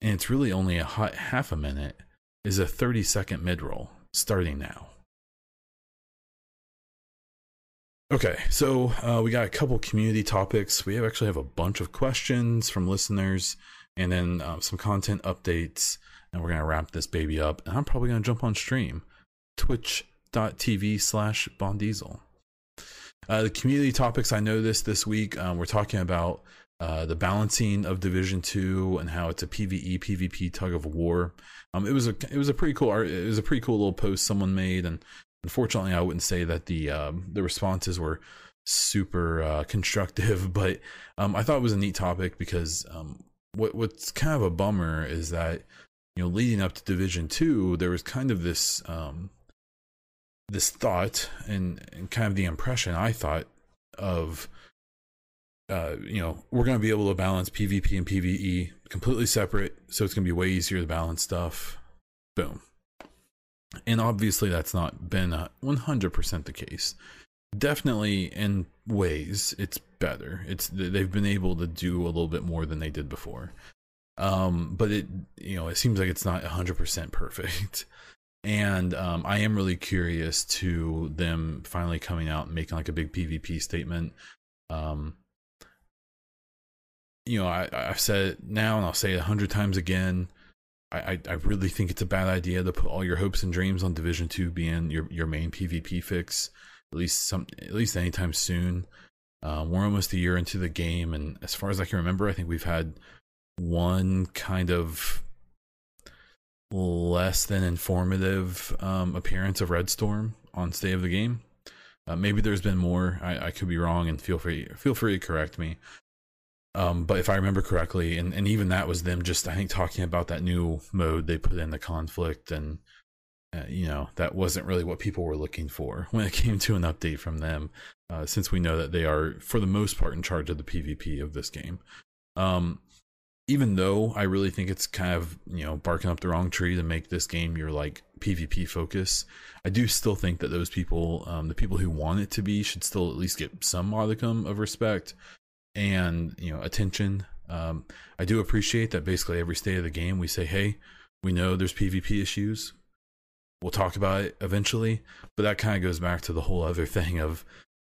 and it's really only a hot half a minute, is a 30 second mid roll starting now. Okay, so uh, we got a couple community topics. We have actually have a bunch of questions from listeners, and then um, some content updates, and we're gonna wrap this baby up. And I'm probably gonna jump on stream, twitch.tv slash bondiesel. Uh, the community topics I noticed this week, um, we're talking about uh, the balancing of Division Two and how it's a PVE PvP tug of war. Um, it was a it was a pretty cool. It was a pretty cool little post someone made, and unfortunately, I wouldn't say that the um, the responses were super uh, constructive, but um, I thought it was a neat topic because um, what what's kind of a bummer is that you know leading up to Division Two, there was kind of this um, this thought and, and kind of the impression I thought of uh, you know, we're going to be able to balance PvP and PvE completely separate. So it's going to be way easier to balance stuff. Boom. And obviously, that's not been 100% the case. Definitely, in ways, it's better. It's they've been able to do a little bit more than they did before. Um, but it, you know, it seems like it's not 100% perfect. And um, I am really curious to them finally coming out and making like a big PvP statement. Um, you know, I, I've said it now and I'll say it a hundred times again. I, I, really think it's a bad idea to put all your hopes and dreams on Division Two being your, your main PvP fix, at least some at least anytime soon. Um, we're almost a year into the game, and as far as I can remember, I think we've had one kind of less than informative um, appearance of Red Storm on State of the Game. Uh, maybe there's been more. I, I could be wrong, and feel free feel free to correct me. Um, but if I remember correctly, and, and even that was them just I think talking about that new mode they put in the conflict, and uh, you know that wasn't really what people were looking for when it came to an update from them. Uh, since we know that they are for the most part in charge of the PvP of this game. Um, even though I really think it's kind of you know barking up the wrong tree to make this game your like PvP focus, I do still think that those people, um, the people who want it to be, should still at least get some modicum of respect and you know attention. Um, I do appreciate that basically every state of the game we say, hey, we know there's PvP issues. We'll talk about it eventually, but that kind of goes back to the whole other thing of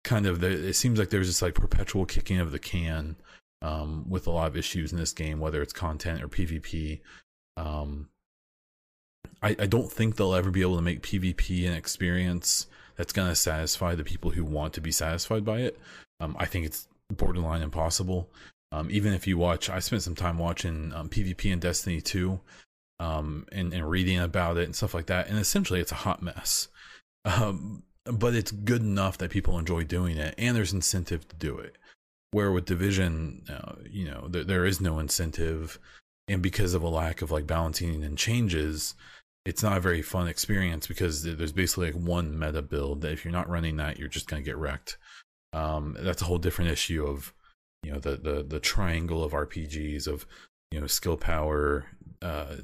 kind of the, it seems like there's this like perpetual kicking of the can um, with a lot of issues in this game, whether it's content or PvP. Um, I, I don't think they'll ever be able to make PvP an experience that's going to satisfy the people who want to be satisfied by it. Um, I think it's borderline impossible. Um, even if you watch, I spent some time watching um, PvP and Destiny 2 um, and, and, reading about it and stuff like that. And essentially, it's a hot mess. Um, but it's good enough that people enjoy doing it, and there's incentive to do it. Where with Division, uh, you know, there, there is no incentive, and because of a lack of like balancing and changes, it's not a very fun experience because there's basically like one meta build that if you're not running that, you're just gonna get wrecked. Um, that's a whole different issue of you know the the the triangle of RPGs of you know skill power, uh,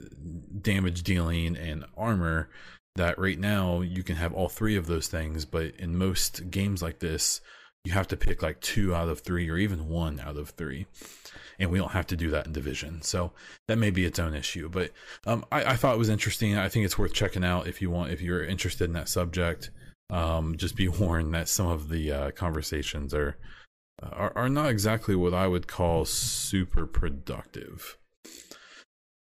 damage dealing, and armor. That right now you can have all three of those things, but in most games like this, you have to pick like two out of three or even one out of three. And we don't have to do that in division. So that may be its own issue but um, I, I, thought it was interesting. I think it's worth checking out if you want if you're interested in that subject um, just be warned that some of the uh, conversations are, are are not exactly what i would call super productive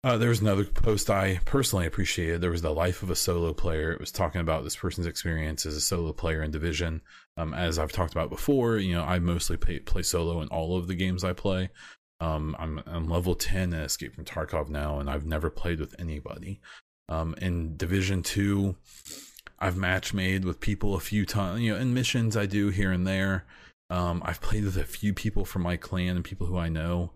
uh, there was another post I personally appreciated. There was the life of a solo player. It was talking about this person's experience as a solo player in Division. Um, as I've talked about before, you know, I mostly play, play solo in all of the games I play. Um, I'm, I'm level 10 in Escape from Tarkov now, and I've never played with anybody. Um, in Division 2, I've match made with people a few times. You know, in missions I do here and there. Um, I've played with a few people from my clan and people who I know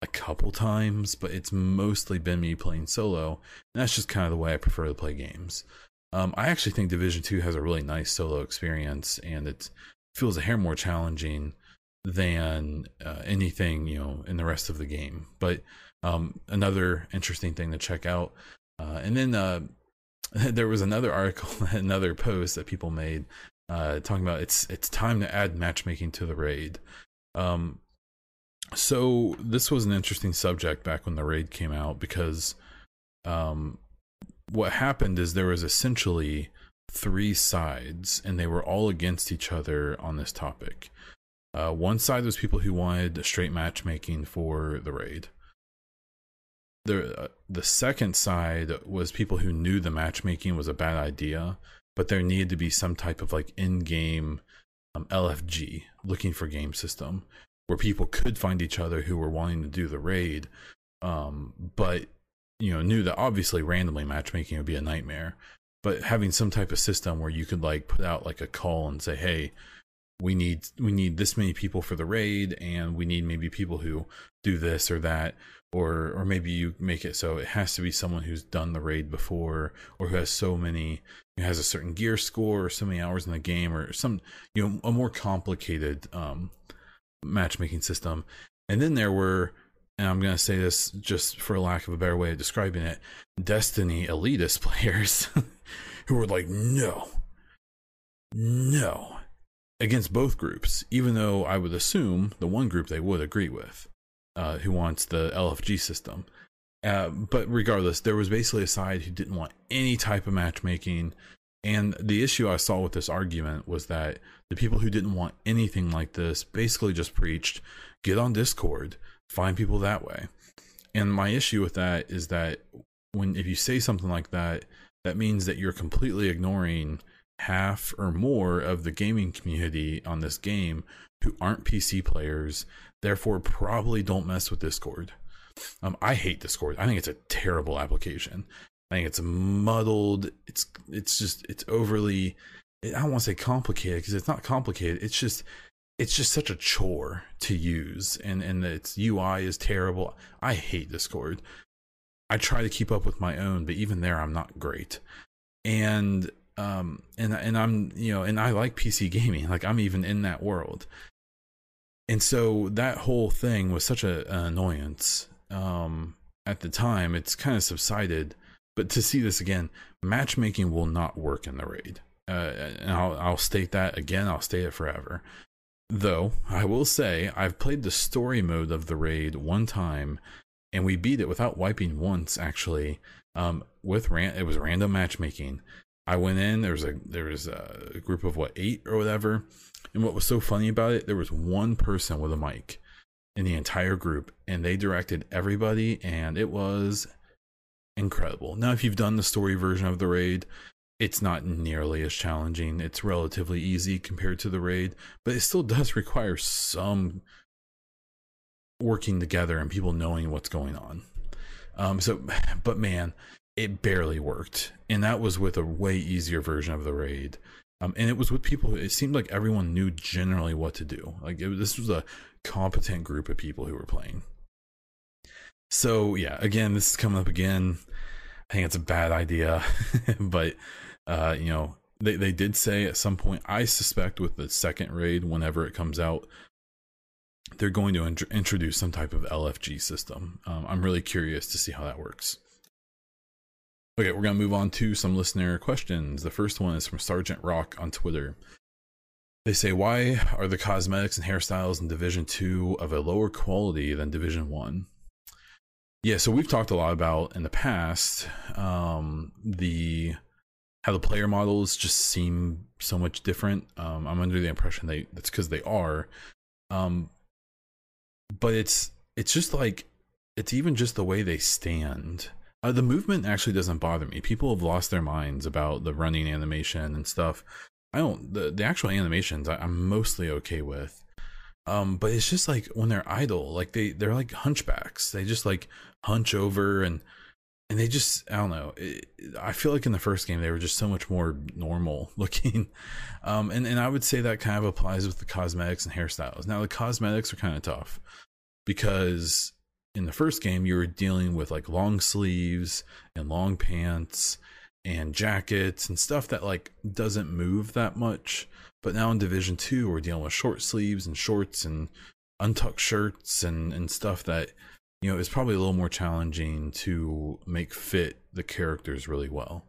a couple times, but it's mostly been me playing solo. And that's just kind of the way I prefer to play games. Um, I actually think Division Two has a really nice solo experience, and it feels a hair more challenging than uh, anything you know in the rest of the game. But um, another interesting thing to check out, uh, and then uh, there was another article, another post that people made uh, talking about it's it's time to add matchmaking to the raid. Um, so this was an interesting subject back when the raid came out because um, what happened is there was essentially three sides and they were all against each other on this topic. Uh, one side was people who wanted straight matchmaking for the raid. The uh, the second side was people who knew the matchmaking was a bad idea, but there needed to be some type of like in-game um, LFG looking for game system where people could find each other who were wanting to do the raid, um, but you know knew that obviously randomly matchmaking would be a nightmare. But having some type of system where you could like put out like a call and say, hey, we need we need this many people for the raid and we need maybe people who do this or that or or maybe you make it so it has to be someone who's done the raid before or who has so many has a certain gear score or so many hours in the game or some you know a more complicated um matchmaking system. And then there were, and I'm going to say this just for lack of a better way of describing it, Destiny elitist players who were like, no, no, against both groups, even though I would assume the one group they would agree with, uh, who wants the LFG system. Uh, but regardless, there was basically a side who didn't want any type of matchmaking. And the issue I saw with this argument was that the people who didn't want anything like this basically just preached get on Discord, find people that way. And my issue with that is that when if you say something like that, that means that you're completely ignoring half or more of the gaming community on this game who aren't PC players, therefore probably don't mess with Discord. Um, I hate Discord. I think it's a terrible application. I think it's muddled. It's it's just it's overly. I don't want to say complicated because it's not complicated. It's just it's just such a chore to use, and and its UI is terrible. I hate Discord. I try to keep up with my own, but even there, I'm not great. And um and and I'm you know and I like PC gaming. Like I'm even in that world. And so that whole thing was such a, an annoyance um at the time. It's kind of subsided but to see this again, matchmaking will not work in the raid. Uh, and I'll, I'll state that again. I'll state it forever. Though I will say I've played the story mode of the raid one time, and we beat it without wiping once. Actually, um, with ran it was random matchmaking. I went in. There was a there was a group of what eight or whatever, and what was so funny about it, there was one person with a mic in the entire group, and they directed everybody, and it was incredible. Now, if you've done the story version of the raid, it's not nearly as challenging. It's relatively easy compared to the raid, but it still does require some working together and people knowing what's going on. Um, so, but man, it barely worked, and that was with a way easier version of the raid. Um, and it was with people. It seemed like everyone knew generally what to do. Like it, this was a competent group of people who were playing. So yeah, again, this is coming up again. I think it's a bad idea, but uh, you know, they they did say at some point. I suspect with the second raid, whenever it comes out, they're going to int- introduce some type of LFG system. Um, I'm really curious to see how that works. Okay, we're going to move on to some listener questions. The first one is from Sergeant Rock on Twitter. They say, Why are the cosmetics and hairstyles in Division 2 of a lower quality than Division 1? Yeah, so we've talked a lot about in the past um, the how the player models just seem so much different. Um, I'm under the impression they that's because they are, um, but it's it's just like it's even just the way they stand. Uh, the movement actually doesn't bother me. People have lost their minds about the running animation and stuff. I don't. The, the actual animations I, I'm mostly okay with. Um, but it's just like when they're idle, like they they're like hunchbacks. They just like hunch over and and they just I don't know. It, I feel like in the first game they were just so much more normal looking. Um, and and I would say that kind of applies with the cosmetics and hairstyles. Now the cosmetics are kind of tough because in the first game you were dealing with like long sleeves and long pants and jackets and stuff that like doesn't move that much. But now in division 2 we're dealing with short sleeves and shorts and untucked shirts and and stuff that you know is probably a little more challenging to make fit the characters really well.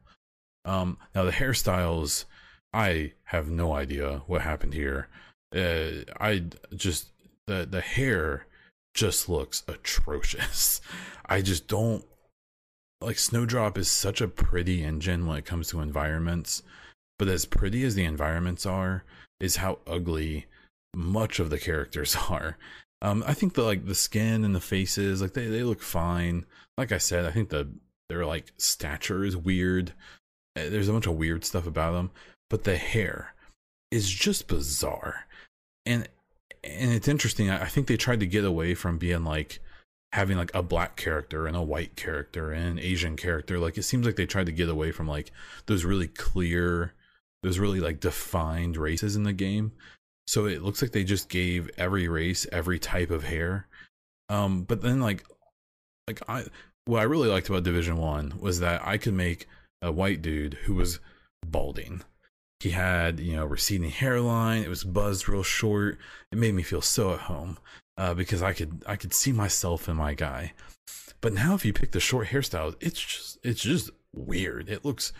Um now the hairstyles i have no idea what happened here. Uh, i just the the hair just looks atrocious. I just don't like Snowdrop is such a pretty engine when it comes to environments, but as pretty as the environments are, is how ugly much of the characters are. Um, I think the like the skin and the faces, like they, they look fine. Like I said, I think the their like stature is weird. Eh, there's a bunch of weird stuff about them, but the hair is just bizarre. And and it's interesting. I think they tried to get away from being like having like a black character and a white character and an Asian character. Like it seems like they tried to get away from like those really clear, those really like defined races in the game. So it looks like they just gave every race every type of hair. Um, but then like, like I, what I really liked about Division One was that I could make a white dude who was balding he had, you know, receding hairline. It was buzzed real short. It made me feel so at home uh, because I could I could see myself in my guy. But now, if you pick the short hairstyles, it's just it's just weird. It looks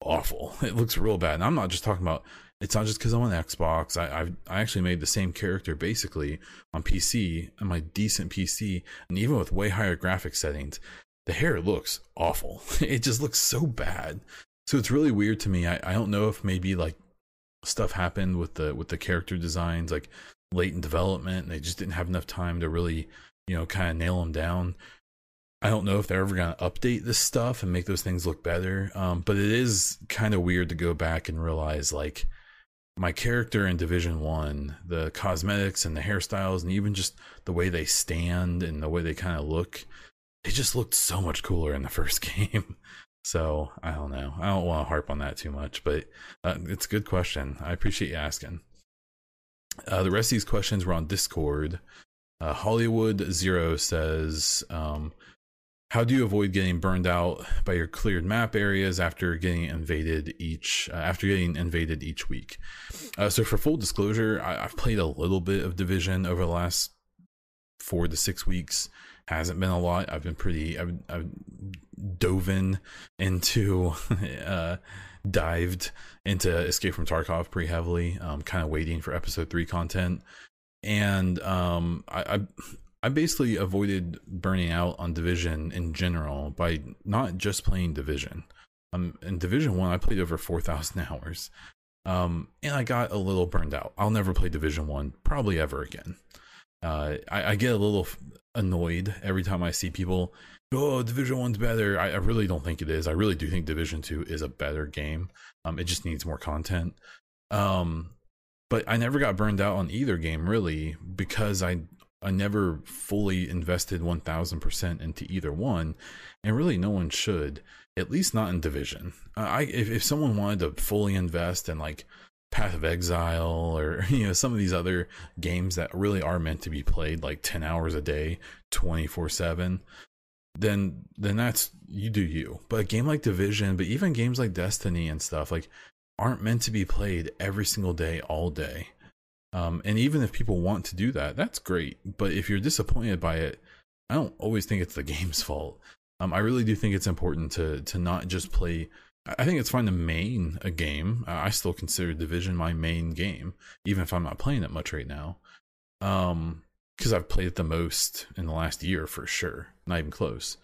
awful. It looks real bad. And I'm not just talking about. It's not just because I'm on Xbox. I I've, I actually made the same character basically on PC on my decent PC, and even with way higher graphic settings, the hair looks awful. It just looks so bad. So it's really weird to me. I, I don't know if maybe like stuff happened with the with the character designs like late in development and they just didn't have enough time to really, you know, kind of nail them down. I don't know if they're ever going to update this stuff and make those things look better. Um, but it is kind of weird to go back and realize like my character in Division One, the cosmetics and the hairstyles, and even just the way they stand and the way they kind of look, they just looked so much cooler in the first game. So I don't know. I don't want to harp on that too much, but uh, it's a good question. I appreciate you asking. Uh, the rest of these questions were on Discord. Uh, Hollywood Zero says, um, "How do you avoid getting burned out by your cleared map areas after getting invaded each uh, after getting invaded each week?" Uh, so, for full disclosure, I, I've played a little bit of Division over the last four to six weeks hasn't been a lot. I've been pretty. I've, I've dove in into, uh, dived into Escape from Tarkov pretty heavily. Um, kind of waiting for episode three content, and um, I, I I basically avoided burning out on Division in general by not just playing Division. Um, in Division One, I played over four thousand hours, um, and I got a little burned out. I'll never play Division One, probably ever again. Uh, I, I, get a little annoyed every time I see people, oh, Division One's better. I, I, really don't think it is. I really do think Division Two is a better game. Um, it just needs more content. Um, but I never got burned out on either game really because I I never fully invested one thousand percent into either one, and really no one should. At least not in Division. Uh, I if if someone wanted to fully invest and like Path of Exile or you know some of these other games that really are meant to be played like 10 hours a day 24/7 then then that's you do you. But a game like division but even games like destiny and stuff like aren't meant to be played every single day all day. Um, and even if people want to do that that's great. But if you're disappointed by it i don't always think it's the game's fault. Um, i really do think it's important to to not just play I think it's fine to main a game. I still consider Division my main game, even if I'm not playing it much right now. Um, because I've played it the most in the last year for sure, not even close.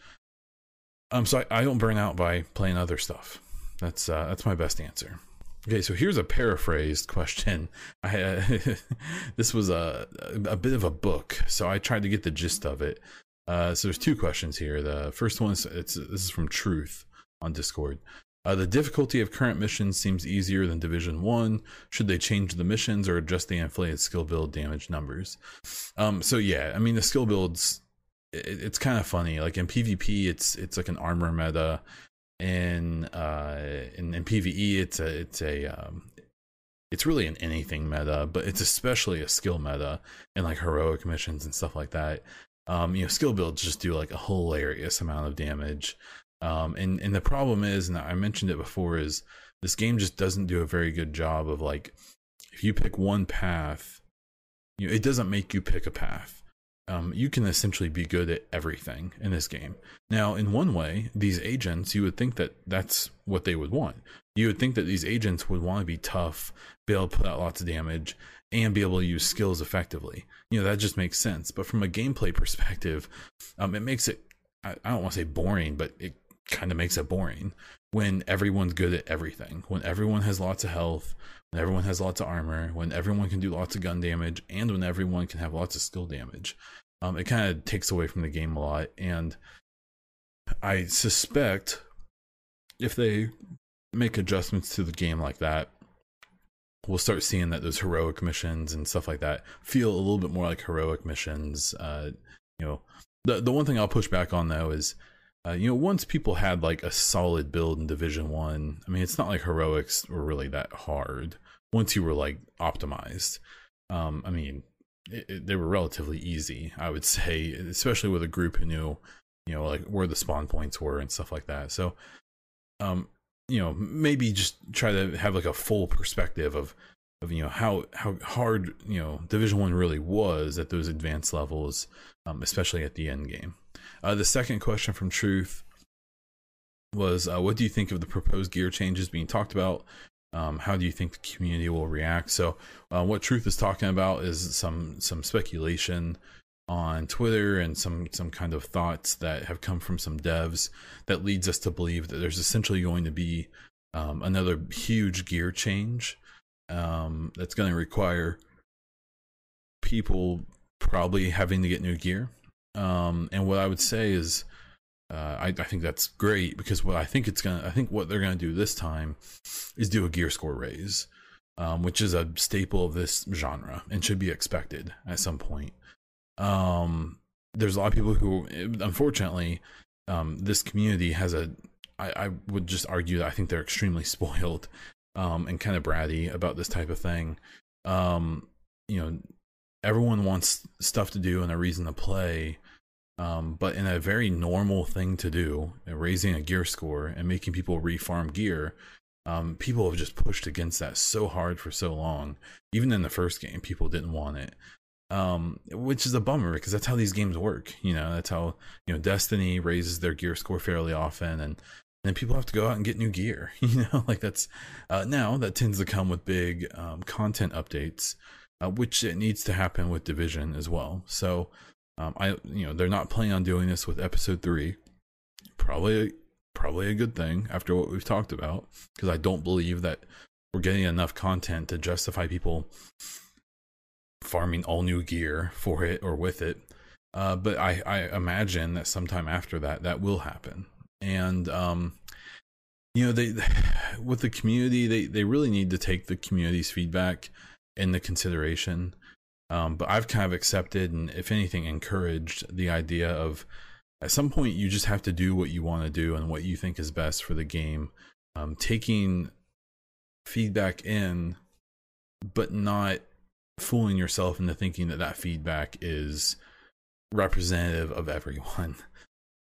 Um, so I, I don't burn out by playing other stuff. That's uh, that's my best answer. Okay, so here's a paraphrased question. I uh, this was a a bit of a book, so I tried to get the gist of it. Uh, so there's two questions here. The first one is it's this is from Truth on Discord. Uh, the difficulty of current missions seems easier than Division 1. Should they change the missions or adjust the inflated skill build damage numbers? Um, so, yeah, I mean, the skill builds, it, it's kind of funny. Like in PvP, it's it's like an armor meta. In uh, in, in PvE, it's a it's a um, it's really an anything meta, but it's especially a skill meta and like heroic missions and stuff like that. Um, you know, skill builds just do like a hilarious amount of damage. Um, and and the problem is, and I mentioned it before, is this game just doesn't do a very good job of like if you pick one path, you know, it doesn't make you pick a path. Um, you can essentially be good at everything in this game. Now, in one way, these agents, you would think that that's what they would want. You would think that these agents would want to be tough, be able to put out lots of damage, and be able to use skills effectively. You know, that just makes sense. But from a gameplay perspective, um, it makes it, I, I don't want to say boring, but it kind of makes it boring when everyone's good at everything. When everyone has lots of health, when everyone has lots of armor, when everyone can do lots of gun damage, and when everyone can have lots of skill damage. Um, it kind of takes away from the game a lot. And I suspect if they make adjustments to the game like that, we'll start seeing that those heroic missions and stuff like that feel a little bit more like heroic missions. Uh, you know, the the one thing I'll push back on though is uh, you know, once people had like a solid build in Division One, I, mean, it's not like heroics were really that hard. Once you were like optimized, um, I mean, it, it, they were relatively easy, I would say, especially with a group who knew, you know, like where the spawn points were and stuff like that. So, um, you know, maybe just try to have like a full perspective of of you know how how hard you know Division One really was at those advanced levels, um, especially at the end game. Uh, the second question from Truth was, uh, "What do you think of the proposed gear changes being talked about? Um, how do you think the community will react?" So, uh, what Truth is talking about is some some speculation on Twitter and some some kind of thoughts that have come from some devs that leads us to believe that there's essentially going to be um, another huge gear change um, that's going to require people probably having to get new gear um, and what I would say is, uh, I, I, think that's great because what I think it's gonna, I think what they're gonna do this time is do a gear score raise, um, which is a staple of this genre and should be expected at some point. Um, there's a lot of people who, unfortunately, um, this community has a. I, I would just argue that I think they're extremely spoiled, um, and kind of bratty about this type of thing. Um, you know, everyone wants stuff to do and a reason to play um, but in a very normal thing to do, raising a gear score and making people refarm gear, um, people have just pushed against that so hard for so long. Even in the first game, people didn't want it, um, which is a bummer because that's how these games work. You know, that's how you know Destiny raises their gear score fairly often, and then people have to go out and get new gear. You know, like that's uh, now that tends to come with big um, content updates, uh, which it needs to happen with Division as well. So um, I you know they're not planning on doing this with episode three. Probably probably a good thing after what we've talked about because I don't believe that we're getting enough content to justify people farming all new gear for it or with it. Uh, but I, I imagine that sometime after that that will happen. And um, you know they with the community they they really need to take the community's feedback into consideration um, but I've kind of accepted and, if anything, encouraged the idea of at some point you just have to do what you want to do and what you think is best for the game. Um, taking feedback in but not fooling yourself into thinking that that feedback is representative of everyone.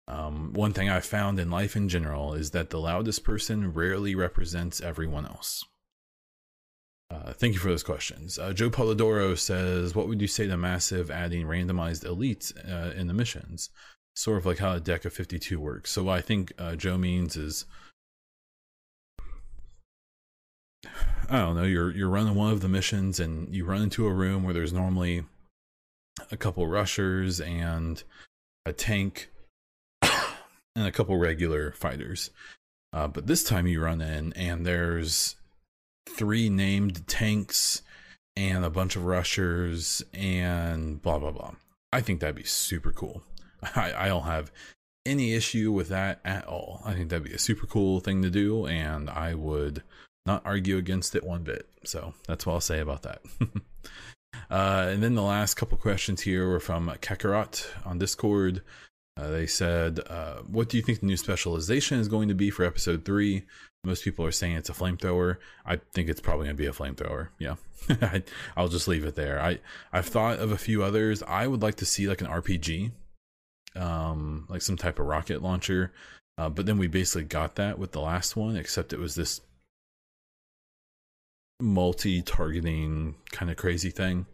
Um, one thing I've found in life in general is that the loudest person rarely represents everyone else. Uh, thank you for those questions. Uh, Joe Polidoro says, "What would you say to massive adding randomized elites uh, in the missions? Sort of like how a deck of 52 works." So what I think uh, Joe means is, I don't know, you're you're running one of the missions and you run into a room where there's normally a couple rushers and a tank and a couple regular fighters. Uh, but this time you run in and there's three named tanks and a bunch of rushers and blah blah blah. I think that'd be super cool. I, I don't have any issue with that at all. I think that'd be a super cool thing to do, and I would not argue against it one bit. So that's what I'll say about that. uh, and then the last couple questions here were from Kakarot on Discord. Uh, they said, uh, "What do you think the new specialization is going to be for episode three? Most people are saying it's a flamethrower. I think it's probably going to be a flamethrower. Yeah, I'll just leave it there. I I've thought of a few others. I would like to see like an RPG, um, like some type of rocket launcher. Uh, but then we basically got that with the last one, except it was this multi-targeting kind of crazy thing.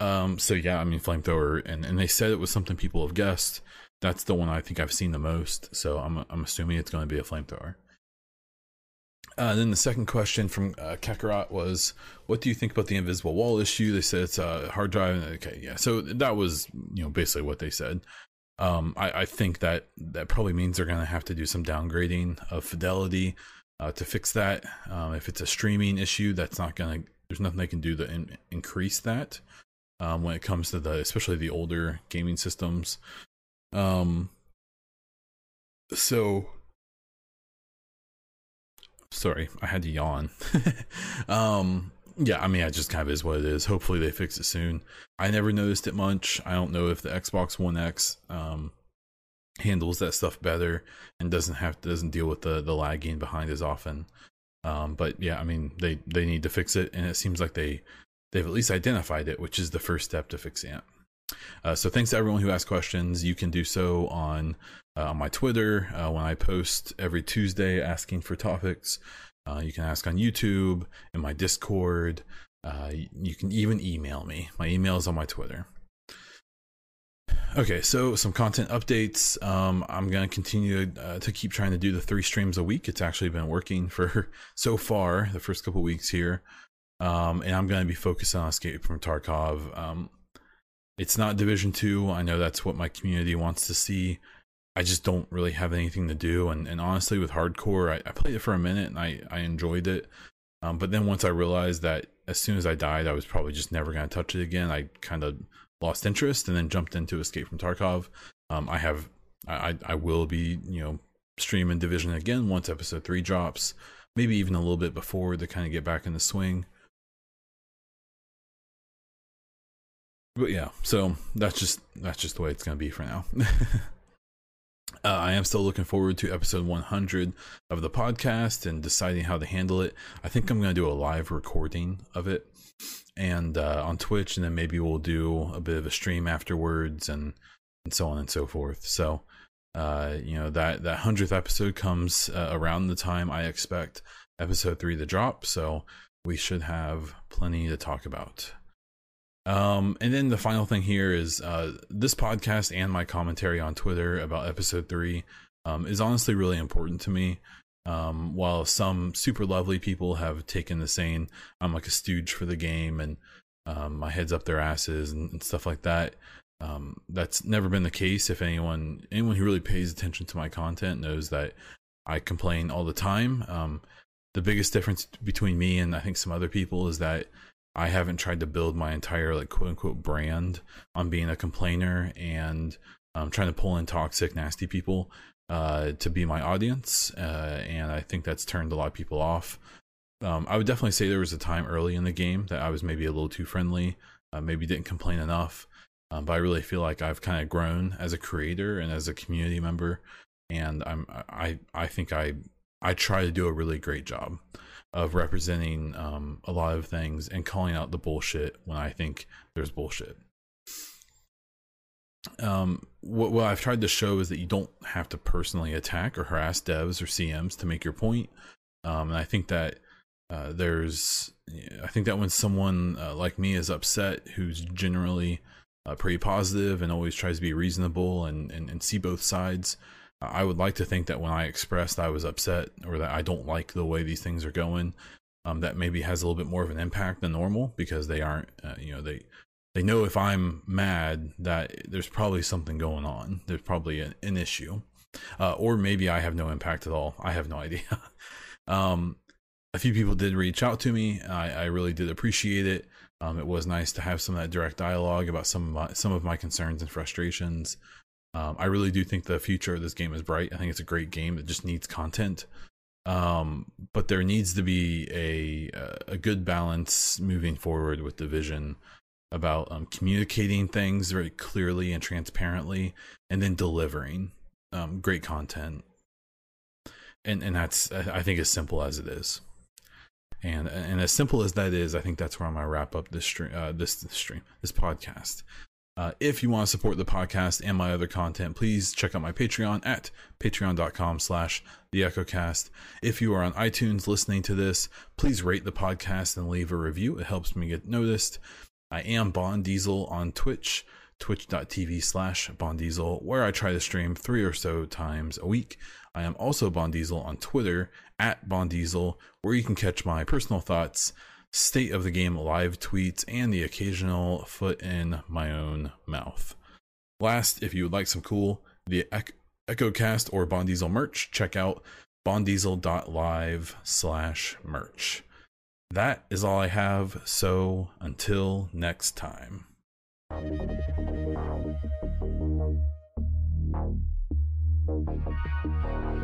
Um, so yeah, I mean flamethrower, and and they said it was something people have guessed that's the one I think I've seen the most. So I'm I'm assuming it's going to be a flamethrower. Uh, then the second question from uh, Kakarot was, "What do you think about the invisible wall issue?" They said it's a hard drive. Okay, yeah. So that was you know basically what they said. Um, I, I think that that probably means they're going to have to do some downgrading of fidelity uh, to fix that. Um, if it's a streaming issue, that's not going to. There's nothing they can do to in, increase that. Um, when it comes to the especially the older gaming systems um, so sorry, I had to yawn. um, yeah, I mean, it just kind of is what it is. Hopefully, they fix it soon. I never noticed it much. I don't know if the Xbox One X um handles that stuff better and doesn't have doesn't deal with the the lagging behind as often. Um, but yeah, I mean, they they need to fix it, and it seems like they they've at least identified it, which is the first step to fixing it. Uh, so thanks to everyone who asked questions. You can do so on uh, on my Twitter uh, when I post every Tuesday asking for topics. Uh, you can ask on YouTube in my Discord. Uh, you can even email me. My email is on my Twitter. Okay, so some content updates. Um, I'm to continue uh, to keep trying to do the three streams a week. It's actually been working for so far the first couple weeks here. Um, and I'm to be focused on Escape from Tarkov. Um, it's not Division Two. I know that's what my community wants to see. I just don't really have anything to do. And, and honestly, with hardcore, I, I played it for a minute and I, I enjoyed it. Um, but then once I realized that as soon as I died, I was probably just never going to touch it again, I kind of lost interest and then jumped into Escape from Tarkov. Um, I have, I, I will be, you know, streaming Division again once episode three drops, maybe even a little bit before to kind of get back in the swing. But yeah, so that's just that's just the way it's gonna be for now. uh, I am still looking forward to episode 100 of the podcast and deciding how to handle it. I think I'm gonna do a live recording of it and uh, on Twitch, and then maybe we'll do a bit of a stream afterwards, and and so on and so forth. So, uh, you know that that hundredth episode comes uh, around the time I expect episode three to drop, so we should have plenty to talk about. Um, and then the final thing here is uh, this podcast and my commentary on Twitter about episode three um, is honestly really important to me. Um, while some super lovely people have taken the saying I'm like a stooge for the game and um, my head's up their asses and, and stuff like that. Um, that's never been the case. If anyone anyone who really pays attention to my content knows that I complain all the time. Um, the biggest difference between me and I think some other people is that I haven't tried to build my entire like quote unquote brand on being a complainer and um, trying to pull in toxic, nasty people uh, to be my audience. Uh, and I think that's turned a lot of people off. Um, I would definitely say there was a time early in the game that I was maybe a little too friendly, uh, maybe didn't complain enough. Um, but I really feel like I've kind of grown as a creator and as a community member, and I'm I I think I I try to do a really great job of representing um, a lot of things and calling out the bullshit when I think there's bullshit. Um, what, what I've tried to show is that you don't have to personally attack or harass devs or CMs to make your point. Um, and I think that uh, there's, I think that when someone uh, like me is upset, who's generally uh, pretty positive and always tries to be reasonable and, and, and see both sides, I would like to think that when I expressed I was upset or that I don't like the way these things are going, um, that maybe has a little bit more of an impact than normal because they aren't, uh, you know, they they know if I'm mad that there's probably something going on. There's probably an, an issue, uh, or maybe I have no impact at all. I have no idea. um, a few people did reach out to me. I, I really did appreciate it. Um, it was nice to have some of that direct dialogue about some of my, some of my concerns and frustrations. Um, I really do think the future of this game is bright. I think it's a great game. It just needs content. Um, but there needs to be a a good balance moving forward with the vision about um, communicating things very clearly and transparently, and then delivering um, great content. And and that's I think as simple as it is. And and as simple as that is, I think that's where I'm gonna wrap up this stream, uh, this, this stream, this podcast. Uh, if you want to support the podcast and my other content, please check out my Patreon at patreon.com slash the. If you are on iTunes listening to this, please rate the podcast and leave a review. It helps me get noticed. I am Bond Diesel on Twitch, twitch.tv slash Bond Diesel, where I try to stream three or so times a week. I am also Bond Diesel on Twitter at Bond Diesel, where you can catch my personal thoughts state of the game live tweets, and the occasional foot in my own mouth. Last, if you would like some cool the EchoCast or Bond Diesel merch, check out bonddiesel.live slash merch. That is all I have, so until next time. Thank